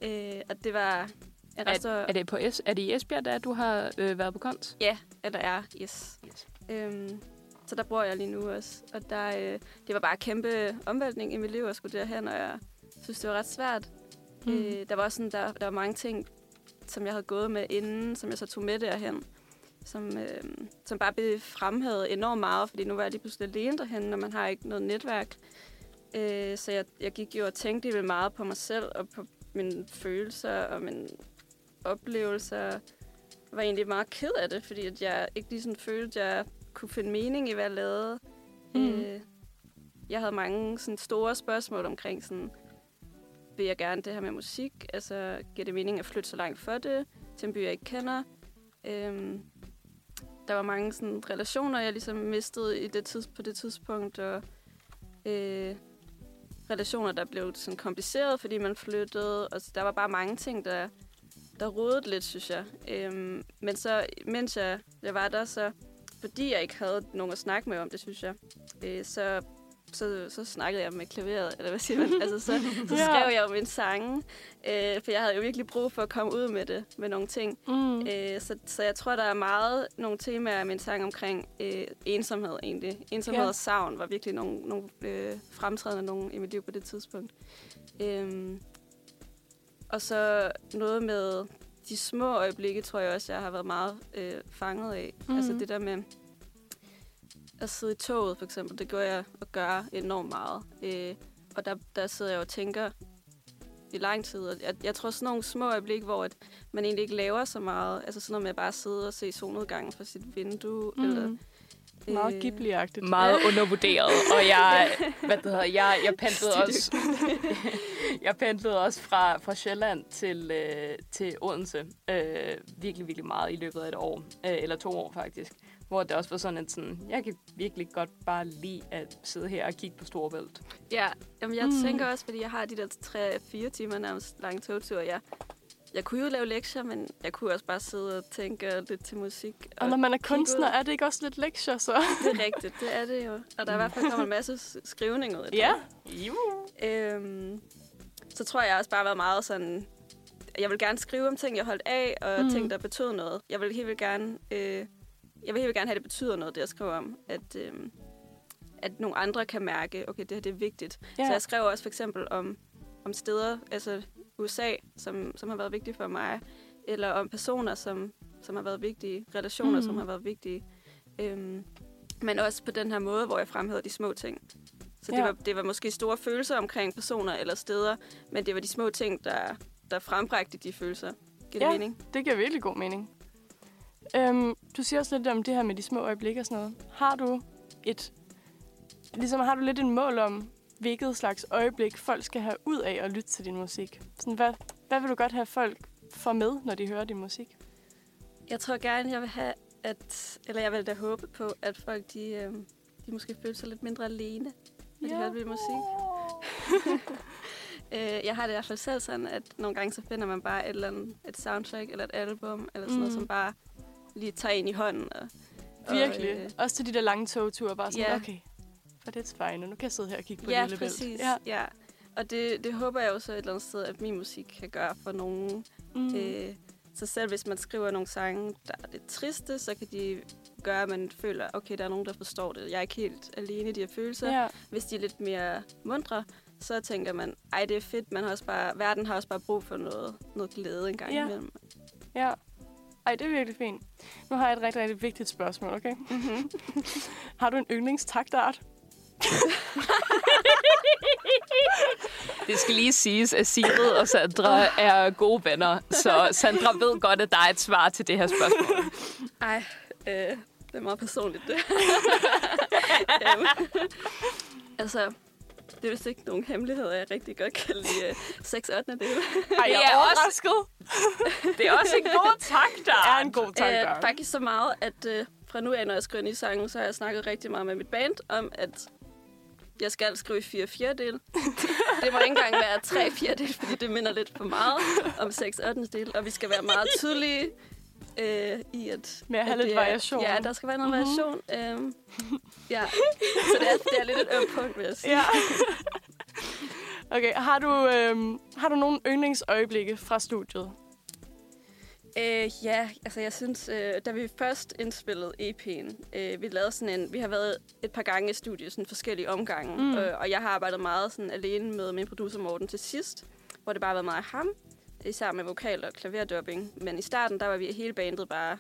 Øh, og det var en ret stor... Er det, på es, er det i Esbjerg, der du har øh, været på kons? Ja, eller er, yes. yes. Øhm, så der bor jeg lige nu også. Og der, øh, det var bare kæmpe omvæltning i mit liv at skulle derhen, og jeg synes, det var ret svært. Mm. Øh, der var også sådan, der, der var mange ting, som jeg havde gået med inden, som jeg så tog med derhen, som, øh, som bare blev fremhævet enormt meget, fordi nu var jeg lige pludselig alene derhen, når man har ikke noget netværk. Øh, så jeg, jeg gik jo og tænkte lidt meget på mig selv, og på mine følelser og mine oplevelser. Jeg var egentlig meget ked af det, fordi at jeg ikke lige sådan følte, at jeg kunne finde mening i, hvad jeg lavede. Mm. Øh, jeg havde mange sådan, store spørgsmål omkring, sådan, vil jeg gerne det her med musik? Altså, giver det mening at flytte så langt for det, til en by, jeg ikke kender? Øhm, der var mange sådan, relationer, jeg ligesom mistede i det tids, på det tidspunkt, og øh, relationer, der blev sådan kompliceret, fordi man flyttede, og så der var bare mange ting, der, der rodede lidt, synes jeg. Øhm, men så, mens jeg, jeg var der, så fordi jeg ikke havde nogen at snakke med om det, synes jeg, øh, så, så, så snakkede jeg med klaveret, eller hvad siger man? altså, så, så skrev jeg jo mine sange, øh, for jeg havde jo virkelig brug for at komme ud med det, med nogle ting. Mm. Øh, så, så jeg tror, der er meget nogle temaer i min sang omkring øh, ensomhed egentlig. Ensomhed Ja. og savn var virkelig nogle, nogle øh, fremtrædende nogle i mit liv på det tidspunkt. Øhm, og så noget med de små øjeblikke, tror jeg også, jeg har været meget øh, fanget af. Mm. Mhm. Altså det der med at sidde i toget, for eksempel, det gør jeg og gør enormt meget. Øh, og der, der sidder jeg og tænker i lang tid. Og jeg, jeg tror sådan nogle små øjeblik, hvor at man egentlig ikke laver så meget. Altså sådan noget med at bare sidde og se solnedgangen fra sit vindue. Mm. Eller, Meget øh, Ghibli-agtigt. Meget undervurderet, og jeg, hvad det hedder, jeg, jeg pendlede også, jeg pendlede også fra, fra Sjælland til, øh, til Odense, øh, virkelig, virkelig meget i løbet af et år, øh, eller to år faktisk, hvor det også var sådan, at sådan, jeg kan virkelig godt bare lide at sidde her og kigge på Storebælt. Ja, jamen jeg Mm. tænker også, fordi jeg har de der 3-4 timer nærmest lange togture. Jeg, jeg kunne jo lave lektier, men jeg kunne også bare sidde og tænke lidt til musik. Og når man er kunstner, ud. er det ikke også lidt lektier, så? Det er rigtigt, det er det jo. Og der er i hvert fald kommet en masse skrivning ud af det. Ja. Øhm, så tror jeg også bare været meget sådan... Jeg vil gerne skrive om ting, jeg holdt af, og mm. ting, der betød noget. Jeg vil helt vildt gerne... Øh, jeg vil helt gerne have, at det betyder noget, det jeg skriver om. At, øh, at nogle andre kan mærke, okay, det her det er vigtigt. Ja. Så jeg skrev også for eksempel om, om steder, altså USA, som, som har været vigtige for mig, eller om personer, som, som har været vigtige, relationer, Mm. som har været vigtige. Øhm, men også på den her måde, hvor jeg fremhæver de små ting. Så det, Ja. var, det var måske store følelser omkring personer eller steder, men det var de små ting, der, der frembragte de følelser. Giver det Ja. mening? Det giver virkelig god mening. Øhm, du siger også lidt om det her med de små øjeblikke og sådan noget. Har du et... Ligesom har du lidt en mål om, hvilket slags øjeblik folk skal have ud af at lytte til din musik? Sådan, hvad, hvad vil du godt have folk får med, når de hører din musik? Jeg tror gerne, jeg vil have, at, eller jeg vil da håbe på, at folk de, øh, de måske føler sig lidt mindre alene, når de hører min musik. Øh, jeg har det i hvert fald selv sådan, at nogle gange så finder man bare et, eller andet, et soundtrack eller et album, eller sådan mm. noget, som bare lige tager ind i hånden. Og, Virkelig. Og, øh, Også til de der lange togture, bare sådan, Ja. okay, for det er fine, nu kan jeg sidde her og kigge på ja, det lille præcis. bælt. Ja. ja. Og det, det håber jeg jo så et eller andet sted, at min musik kan gøre for nogen. Mm. Øh, så selv hvis man skriver nogle sange, der er lidt triste, så kan de gøre, at man føler, okay, der er nogen, der forstår det. Jeg er ikke helt alene i de her følelser. ja. Hvis de er lidt mere mundre, så tænker man, ej, det er fedt, man har også bare, verden har også bare brug for noget, noget glæde en gang Ja. imellem. Ja. Ej, det er virkelig fint. Nu har jeg et rigtig, rigtig vigtigt spørgsmål, okay? Mm-hmm. Har du en yndlingstaktart? Det skal lige siges, at Sigrid og Sandra er gode venner, så Sandra ved godt, at der er et svar til det her spørgsmål. Ej, øh, det er meget personligt, det. Øhm, altså, det er vist ikke nogen hemmeligheder, jeg rigtig godt kan lide uh, 6 8. del. Ej, jeg Det er er også- overrasket. Det er også en god tak, der. Det er en god tak, Øh, Darren. faktisk så meget, at uh, fra nu af, når jeg skriver nye sange, så har jeg snakket rigtig meget med mit band om, at jeg skal skrive i 4 fjerdedel. det må ikke engang være 3 fjerdedel, fordi det minder lidt for meget om 6 8. del. Og vi skal være meget tydelige øh, i at... Med at have at lidt det variation. Ja, der skal være noget Mhm. variation. Øhm, ja, så det er, det er lidt et ømt punkt, vil jeg sige. Ja. okay, har du, øhm, har du nogle yndlingsøjeblikke fra studiet? Øh, ja, altså jeg synes, øh, da vi først indspillede EP'en, øh, vi lavede sådan en, vi har været et par gange i studiet, sådan forskellige omgange, mm. øh, og jeg har arbejdet meget sådan alene med min producer Morten til sidst, hvor det bare har været meget ham, især med vokal og klaverdubbing. Men i starten, der var vi hele bandet bare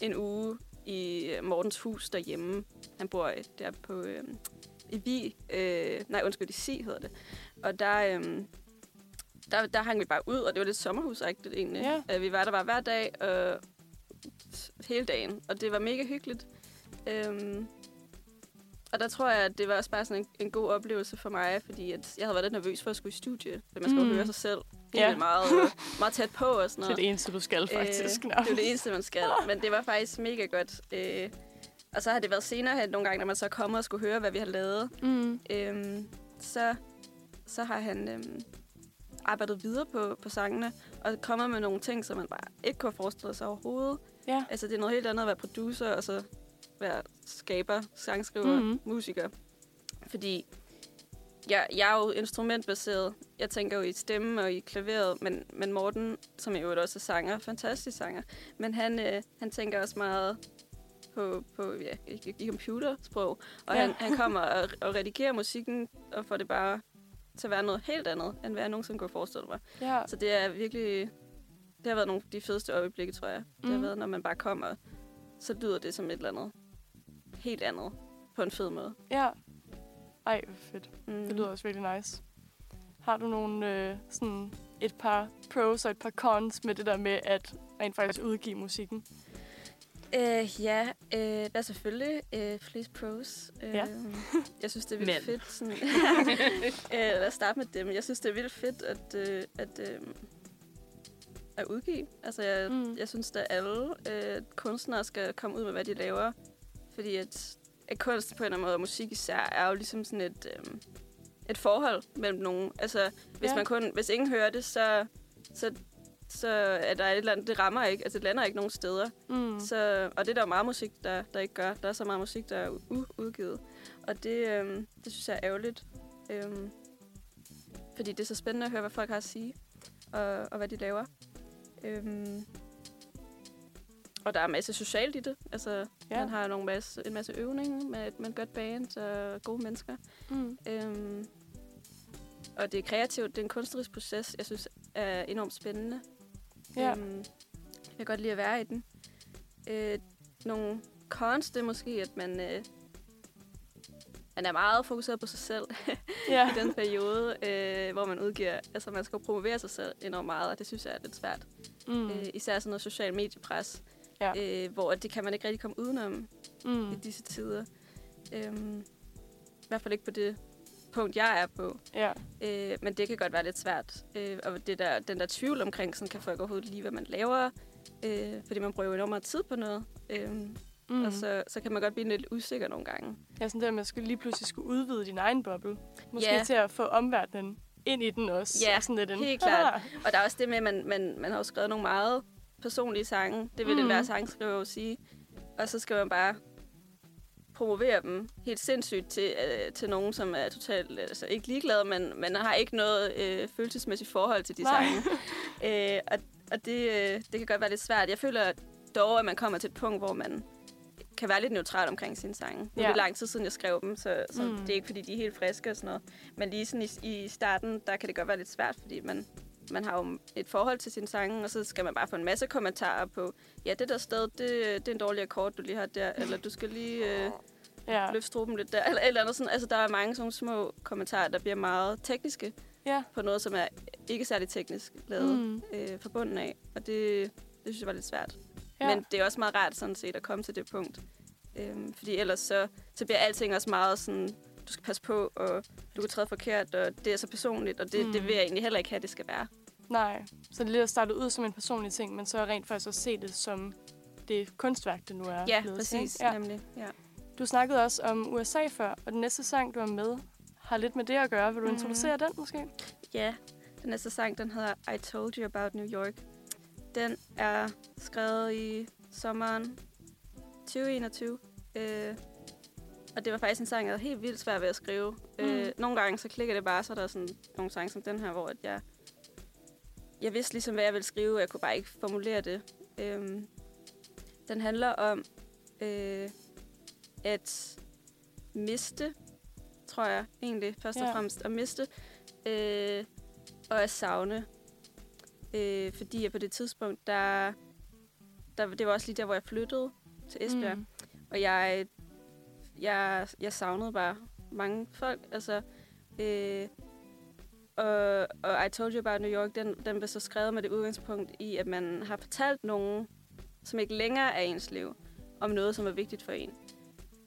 en uge i øh, Mortens hus derhjemme. Han bor øh, der på øh, i Vi, øh, nej undskyld, i Si hedder det. Og der, øh, der, der hang vi bare ud, og det var lidt sommerhusagtigt egentlig. Ja. Øh, vi var der bare hver dag, og hele dagen, og det var mega hyggeligt. Øhm, og der tror jeg, at det var også bare sådan en, en god oplevelse for mig, fordi at jeg havde været lidt nervøs for at skulle i studie, for man skal Mm. mm. høre sig selv helt Ja. meget, øh, meget tæt på og sådan Det er noget. det eneste, du skal faktisk. Øh, det er det eneste, man skal. Men det var faktisk mega godt. Øh, og så har det været senere hen nogle gange, når man så kommer og skulle høre, hvad vi har lavet. Mm. Øhm, så, så har han øhm, arbejdet videre på, på sangene, og kommet med nogle ting, som man bare ikke kunne have forestillet sig overhovedet. Ja. Altså, det er noget helt andet at være producer, og så være skaber, sangskriver, mm. musiker. Fordi jeg, jeg er jo instrumentbaseret. Jeg tænker jo i stemme og i klaveret, men, men Morten, som jo også er sanger, fantastisk sanger, men han, øh, han tænker også meget på, på ja, i, i computersprog. Og Ja. han, han kommer og, og redigerer musikken, og får det bare til at være noget helt andet, end hvad jeg nogensinde kunne forestille mig. Ja. Så det er virkelig... Det har været nogle af de fedeste øjeblikke, tror jeg. Det har Mm. været, når man bare kommer, så lyder det som et eller andet helt andet på en fed måde. ja. Ej, hvor fedt. Mm. Det lyder også virkelig nice. Har du nogle, øh, sådan et par pros og et par cons med det der med at rent faktisk udgive musikken? Øh, ja, øh, der er selvfølgelig øh, flest pros. Øh, Ja. jeg synes, det er vildt Men. fedt. Sådan, øh, lad os starte med dem. Jeg synes, det er vildt fedt at, øh, at, øh, at udgive. Altså, jeg, Mm. mm. jeg synes, at alle øh, kunstnere skal komme ud med, hvad de laver. Fordi at, at kunst på en eller anden måde, og musik især, er jo ligesom sådan et, øh, et forhold mellem nogen. Altså, hvis, Ja. man kun, hvis ingen hører det, så, så, så er der et eller andet, det rammer ikke. Altså, det lander ikke nogen steder. Mm. Så, og det er der jo meget musik, der, der ikke gør. Der er så meget musik, der er u- udgivet. Og det, øhm, det synes jeg er ærgerligt. Øhm, fordi det er så spændende at høre, hvad folk har at sige, og, og hvad de laver. Øhm, og der er en masse socialt i det. Altså, Ja. man har nogle masse, en masse øvning med, med et godt band og gode mennesker. Mm. Øhm, og det er kreativt. Det er en kunstnerisk proces, jeg synes er enormt spændende. Ja. Øhm, jeg kan godt lide at være i den. Øh, nogle cons, det er måske, at man, øh, man er meget fokuseret på sig selv Ja. i den periode, øh, hvor man udgiver. Altså, man skal jo promovere sig selv enormt meget, og det synes jeg er lidt svært. Mm. Mm. Øh, især sådan noget social mediepres, Ja. øh, hvor det kan man ikke rigtig komme udenom Mm. i disse tider. Øhm, I hvert fald ikke på det punkt, jeg er på. Ja. Øh, men det kan godt være lidt svært. Øh, og det der, den der tvivl omkring, sådan kan folk overhovedet lide, hvad man laver. Øh, fordi man bruger jo enormt meget tid på noget. Øh, Mm. Og så, så kan man godt blive lidt usikker nogle gange. Ja, sådan der, at man skulle lige pludselig skulle udvide din egen boble. Måske Ja. til at få omverdenen ind i den også. Ja, Og sådan lidt en, helt klart. Og der er også det med, at man, man, man har jo skrevet nogle meget personlige sange. Det vil mm. enhver sangskriver jo sige. Og så skal man bare promovere dem helt sindssygt til, øh, til nogen, som er totalt altså ikke ligeglade, men man har ikke noget øh, følelsesmæssigt forhold til de Nej. sange. øh, og og det, øh, det kan godt være lidt svært. Jeg føler dog, at man kommer til et punkt, hvor man kan være lidt neutral omkring sine sange. Nu Ja. er det lang tid siden, jeg skrev dem, så, så mm. det er ikke, fordi de er helt friske og sådan noget. Men lige sådan i, i starten, der kan det godt være lidt svært, fordi man, man har jo et forhold til sine sange, og så skal man bare få en masse kommentarer på, ja, det der sted, det, det er en dårlig akkord, du lige har der, eller du skal lige øh, Ja. løfte struben lidt der, eller eller andet sådan. Altså, der er mange sådan små kommentarer, der bliver meget tekniske Ja. på noget, som er ikke særlig teknisk lavet mm. øh, fra bunden af, og det, det synes jeg var lidt svært. Ja. Men det er også meget rart sådan set at komme til det punkt. Øhm, fordi ellers så, så bliver alting også meget sådan du skal passe på, og du kan træde forkert, og det er så personligt, og det, mm. det vil jeg egentlig heller ikke have, det skal være. Nej, så det er lidt at starte ud som en personlig ting, men så rent faktisk også se det som det kunstværk, det nu er Ja, blevet præcis. Ja. nemlig. Ja. Du snakkede også om USA før, og den næste sang, du har med, har lidt med det at gøre. Vil du Mhm. introducere den måske? Ja, den næste sang, den hedder I Told You About New York. Den er skrevet i sommeren 2021. Øh, og det var faktisk en sang, jeg havde helt vildt svært ved at skrive. Mm. Øh, nogle gange så klikker det bare, så er der sådan nogle sange som den her, hvor at jeg, jeg vidste ligesom, hvad jeg ville skrive, og jeg kunne bare ikke formulere det. Øh, den handler om øh, at miste, tror jeg egentlig, først og Ja. fremmest. At miste øh, og at savne. Øh, fordi jeg på det tidspunkt, der, der, det var også lige der, hvor jeg flyttede til Esbjerg. Mm. Og jeg, jeg, jeg savnede bare mange folk. Altså, øh, og, og I Told You About New York, den, den blev så skrevet med det udgangspunkt i, at man har fortalt nogen, som ikke længere er ens liv, om noget, som er vigtigt for en.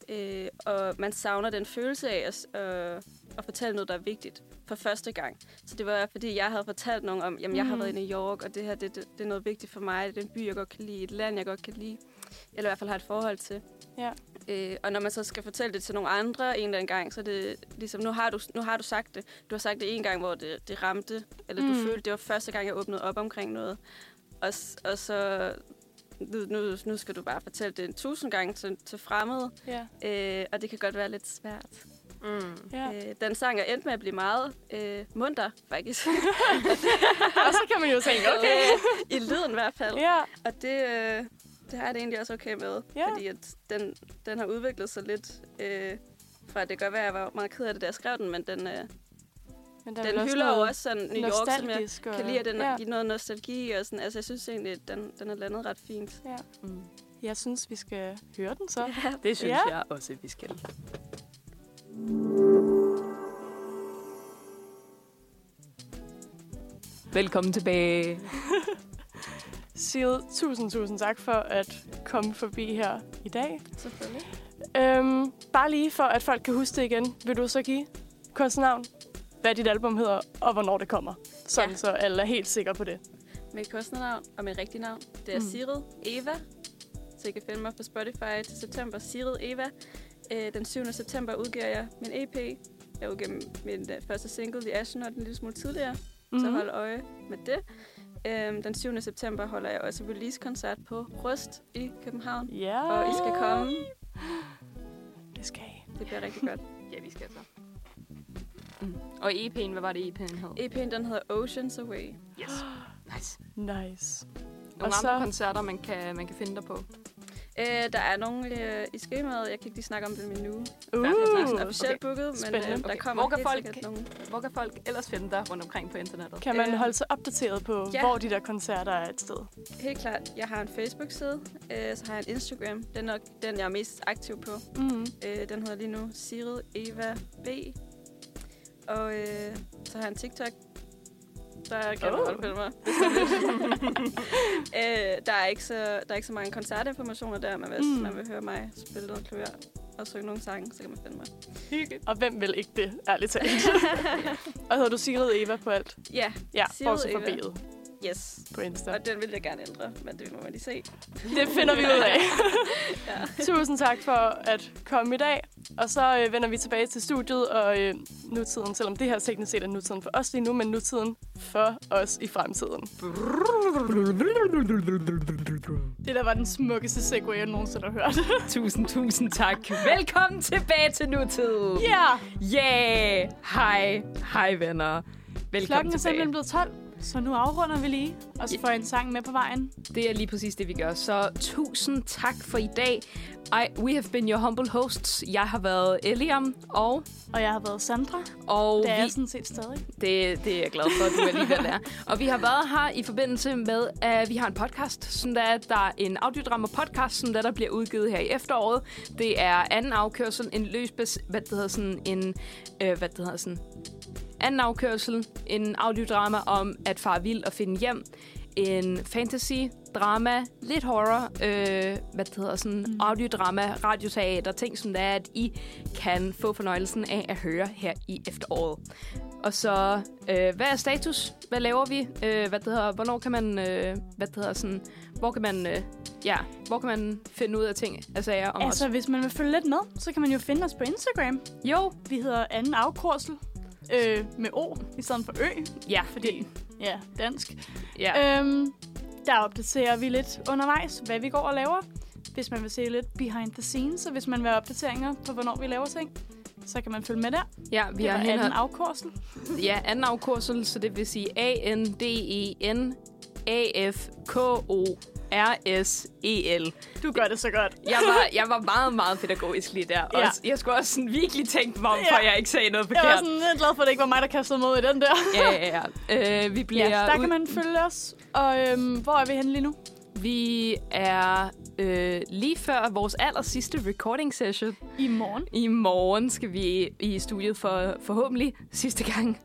Øh, og man savner den følelse af at, øh, at fortælle noget, der er vigtigt for første gang. Så det var, fordi jeg havde fortalt nogen om, jamen jeg har Mhm. været i New York, og det her, det, det, det er noget vigtigt for mig. Det er en by, jeg godt kan lide, et land, jeg godt kan lide. Eller i hvert fald har et forhold til. Ja. Øh, og når man så skal fortælle det til nogle andre en eller anden gang, så er det ligesom, nu har du, nu har du sagt det. Du har sagt det en gang, hvor det, det ramte, eller mm. du følte, det var første gang, jeg åbnede op omkring noget. Og, og så, nu, nu, nu skal du bare fortælle det en tusind gange til, til fremmede, Ja. øh, og det kan godt være lidt svært. Mm. ja. Øh, den sang er endt med at blive meget øh, munter, faktisk. Og så kan man jo tænke, okay. I lyden i hvert fald. Ja, Og det, øh, det har jeg det egentlig også okay med. Ja. Fordi at den, den har udviklet sig lidt øh, fra, det kan godt være, at jeg var meget ked af det, da jeg skrev den, men den, øh, men den vel hylder jo også sådan New York, som jeg og- kan lide, at den ja. giver noget nostalgi. Og sådan. Altså, jeg synes egentlig, at den, den er landet ret fint. Ja. Mm. Jeg synes, vi skal høre den så. Ja. Det synes Ja. jeg også, vi skal. Velkommen tilbage. Sil, tusind, tusind tak for at komme forbi her i dag. Selvfølgelig. Øhm, bare lige for, at folk kan huske det igen, vil du så give kunstnernavn, hvad dit album hedder, og hvornår det kommer. Sådan Ja. så alle er helt sikre på det. Mit kunstnernavn og mit rigtige navn, det er Mm. Sigrid Eva. Så I kan finde mig på Spotify til september. Sigrid Eva. Øh, den 7. september udgiver jeg min EP. Jeg udgiver min uh, første single, The Astronaut, en lille smule tidligere. Mm. Så Mhm. hold øje med det. Øhm, den 7. september holder jeg også release-koncert på Rust i København. Ja. Og I skal komme. Det skal I. Det bliver rigtig godt. Ja, vi skal så. Mm. Og EP'en, hvad var det EP'en hed? EP'en, den hedder Oceans Away. Yes. Nice. Nice. Nogle Og andre så- koncerter, man kan, man kan finde dig på. Øh, der er nogle øh, i skemaet. Jeg kan ikke lige snakke om dem endnu. Uh, Det er sådan officielt okay. booket, men Spændende. øh, der Okay. kommer Hvor kan helt folk- nogle. Hvor kan folk ellers finde dig rundt omkring på internettet? kan man Øh, holde sig opdateret på, ja. hvor de der koncerter er et sted? Helt klart. Jeg har en Facebook-side, øh, så har jeg en Instagram. Den er nok den, jeg er mest aktiv på. Mm. Øh, den hedder lige nu Sigrid Eva B. Og øh, så har jeg en TikTok. Der kan Oh. man mig. øh, der, er ikke så, der er ikke så mange koncertinformationer der, men hvis Mm. man vil høre mig spille noget klaver og synge nogle sange, så kan man finde mig. Hyggeligt. Og hvem vil ikke det, ærligt talt? og hedder du Sigrid Eva på alt? Ja, Ja, Sigrid Eva. Yes. på Insta. Og den vil jeg gerne ændre, men det må man lige se. Det finder vi ud af. Ja. Tusind tak for at komme i dag. Og så øh, vender vi tilbage til studiet og øh, nutiden, selvom det her teknisk set er nutiden for os lige nu, men nutiden for os i fremtiden. Det der var den smukkeste segway, jeg nogensinde har hørt. Tusind, tusind tak. Velkommen tilbage til nutid. Ja! Yeah! Hej. Hej, venner. Velkommen Klokken er simpelthen blevet 12, så nu afrunder vi lige, og så får jeg en sang med på vejen. Det er lige præcis det, vi gør. Så tusind tak for i dag. I, we have been your humble hosts. Jeg har været Eliam, og, Og jeg har været Sandra. og Det er vi, jeg sådan set stadig. det, det er jeg glad for, at du alligevel er. Og vi har været her i forbindelse med, at vi har en podcast. Sådan der, der er en audiodrama-podcast, sådan der, der bliver udgivet her i efteråret. Det er anden afkørsel, en løs, hvad det hedder sådan, en, øh, hvad det hedder sådan, anden afkørsel, en audiodrama om at far vild og finde hjem. En fantasy drama, lidt horror, øh, hvad det hedder, sådan Mm. audiodrama, radioteater, ting som det er, at I kan få fornøjelsen af at høre her i efteråret. Og så, øh, hvad er status? Hvad laver vi? Øh, hvad det hedder, hvornår kan man, øh, hvad det hedder, sådan, hvor kan man, øh, ja, hvor kan man finde ud af ting, af sager om Altså, hvis man vil følge lidt med, så kan man jo finde os på Instagram. os? Jo, Vi hedder anden afkursel øh, med O i stedet for Ø, ja, fordi, ja, dansk. ja. Øhm, der opdaterer vi lidt undervejs, hvad vi går og laver. Hvis man vil se lidt behind the scenes, og hvis man vil have opdateringer på, hvornår vi laver ting, så kan man følge med der. ja, vi Det har var henhold- anden afkursel. Ja, anden afkursel, så det vil sige A-N-D-E-N A-F-K-O-R-S-E-L. Du gør det så godt. Jeg var, jeg var meget, meget pædagogisk lige der. Og Ja. jeg skulle også sådan virkelig tænke mig om, Ja. for jeg ikke sagde noget Jeg var forkert. sådan lidt glad for, at det ikke var mig, der kastede mod i den der. Ja, ja, ja. Øh, vi bliver Ja, der ud- kan man følge os. Og øhm, hvor er vi henne lige nu? Vi er øh, lige før vores aller sidste recording session. I morgen. I morgen skal vi i studiet for forhåbentlig sidste gang.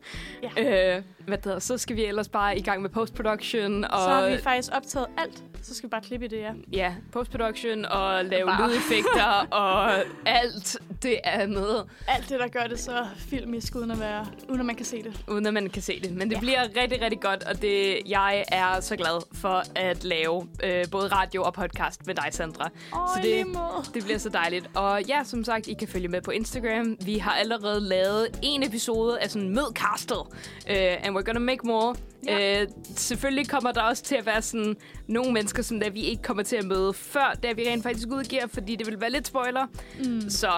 Ja. Øh, hvad hedder, så skal vi ellers bare i gang med post-production. Og, Så har vi faktisk optaget alt. Så skal vi bare klippe i det, ja. Ja, post-production og lave Bare. lydeffekter og alt det andet, Alt det, der gør det så filmisk, uden at, være, uden at man kan se det. uden at man kan se det. Men det Ja. bliver rigtig, rigtig godt, og det, jeg er så glad for at lave øh, både radio og podcast med dig, Sandra. Åh, Så det-. Det bliver så dejligt. Og ja, som sagt, I kan følge med på Instagram. Vi har allerede lavet en episode af sådan Mødcastet. Uh, and we're gonna make more. Ja. Uh, selvfølgelig kommer der også til at være sådan nogle mennesker, som der vi ikke kommer til at møde før, da vi rent faktisk udgiver, fordi det vil være lidt spoiler. Mm. Så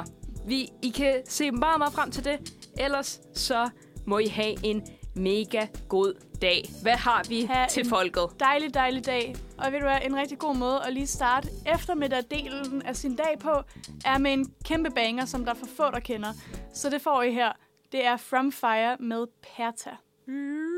vi, I kan se meget, meget frem til det. Ellers så må I have en mega god dag. Hvad har vi Ha' til en- folket? Dejlig, dejlig dag. Og ved du hvad, en rigtig god måde at lige starte eftermiddagdelen af sin dag på, er med en kæmpe banger, som der er for få, der kender. Så det får I her. Det er From Fire med Perta. Yeah.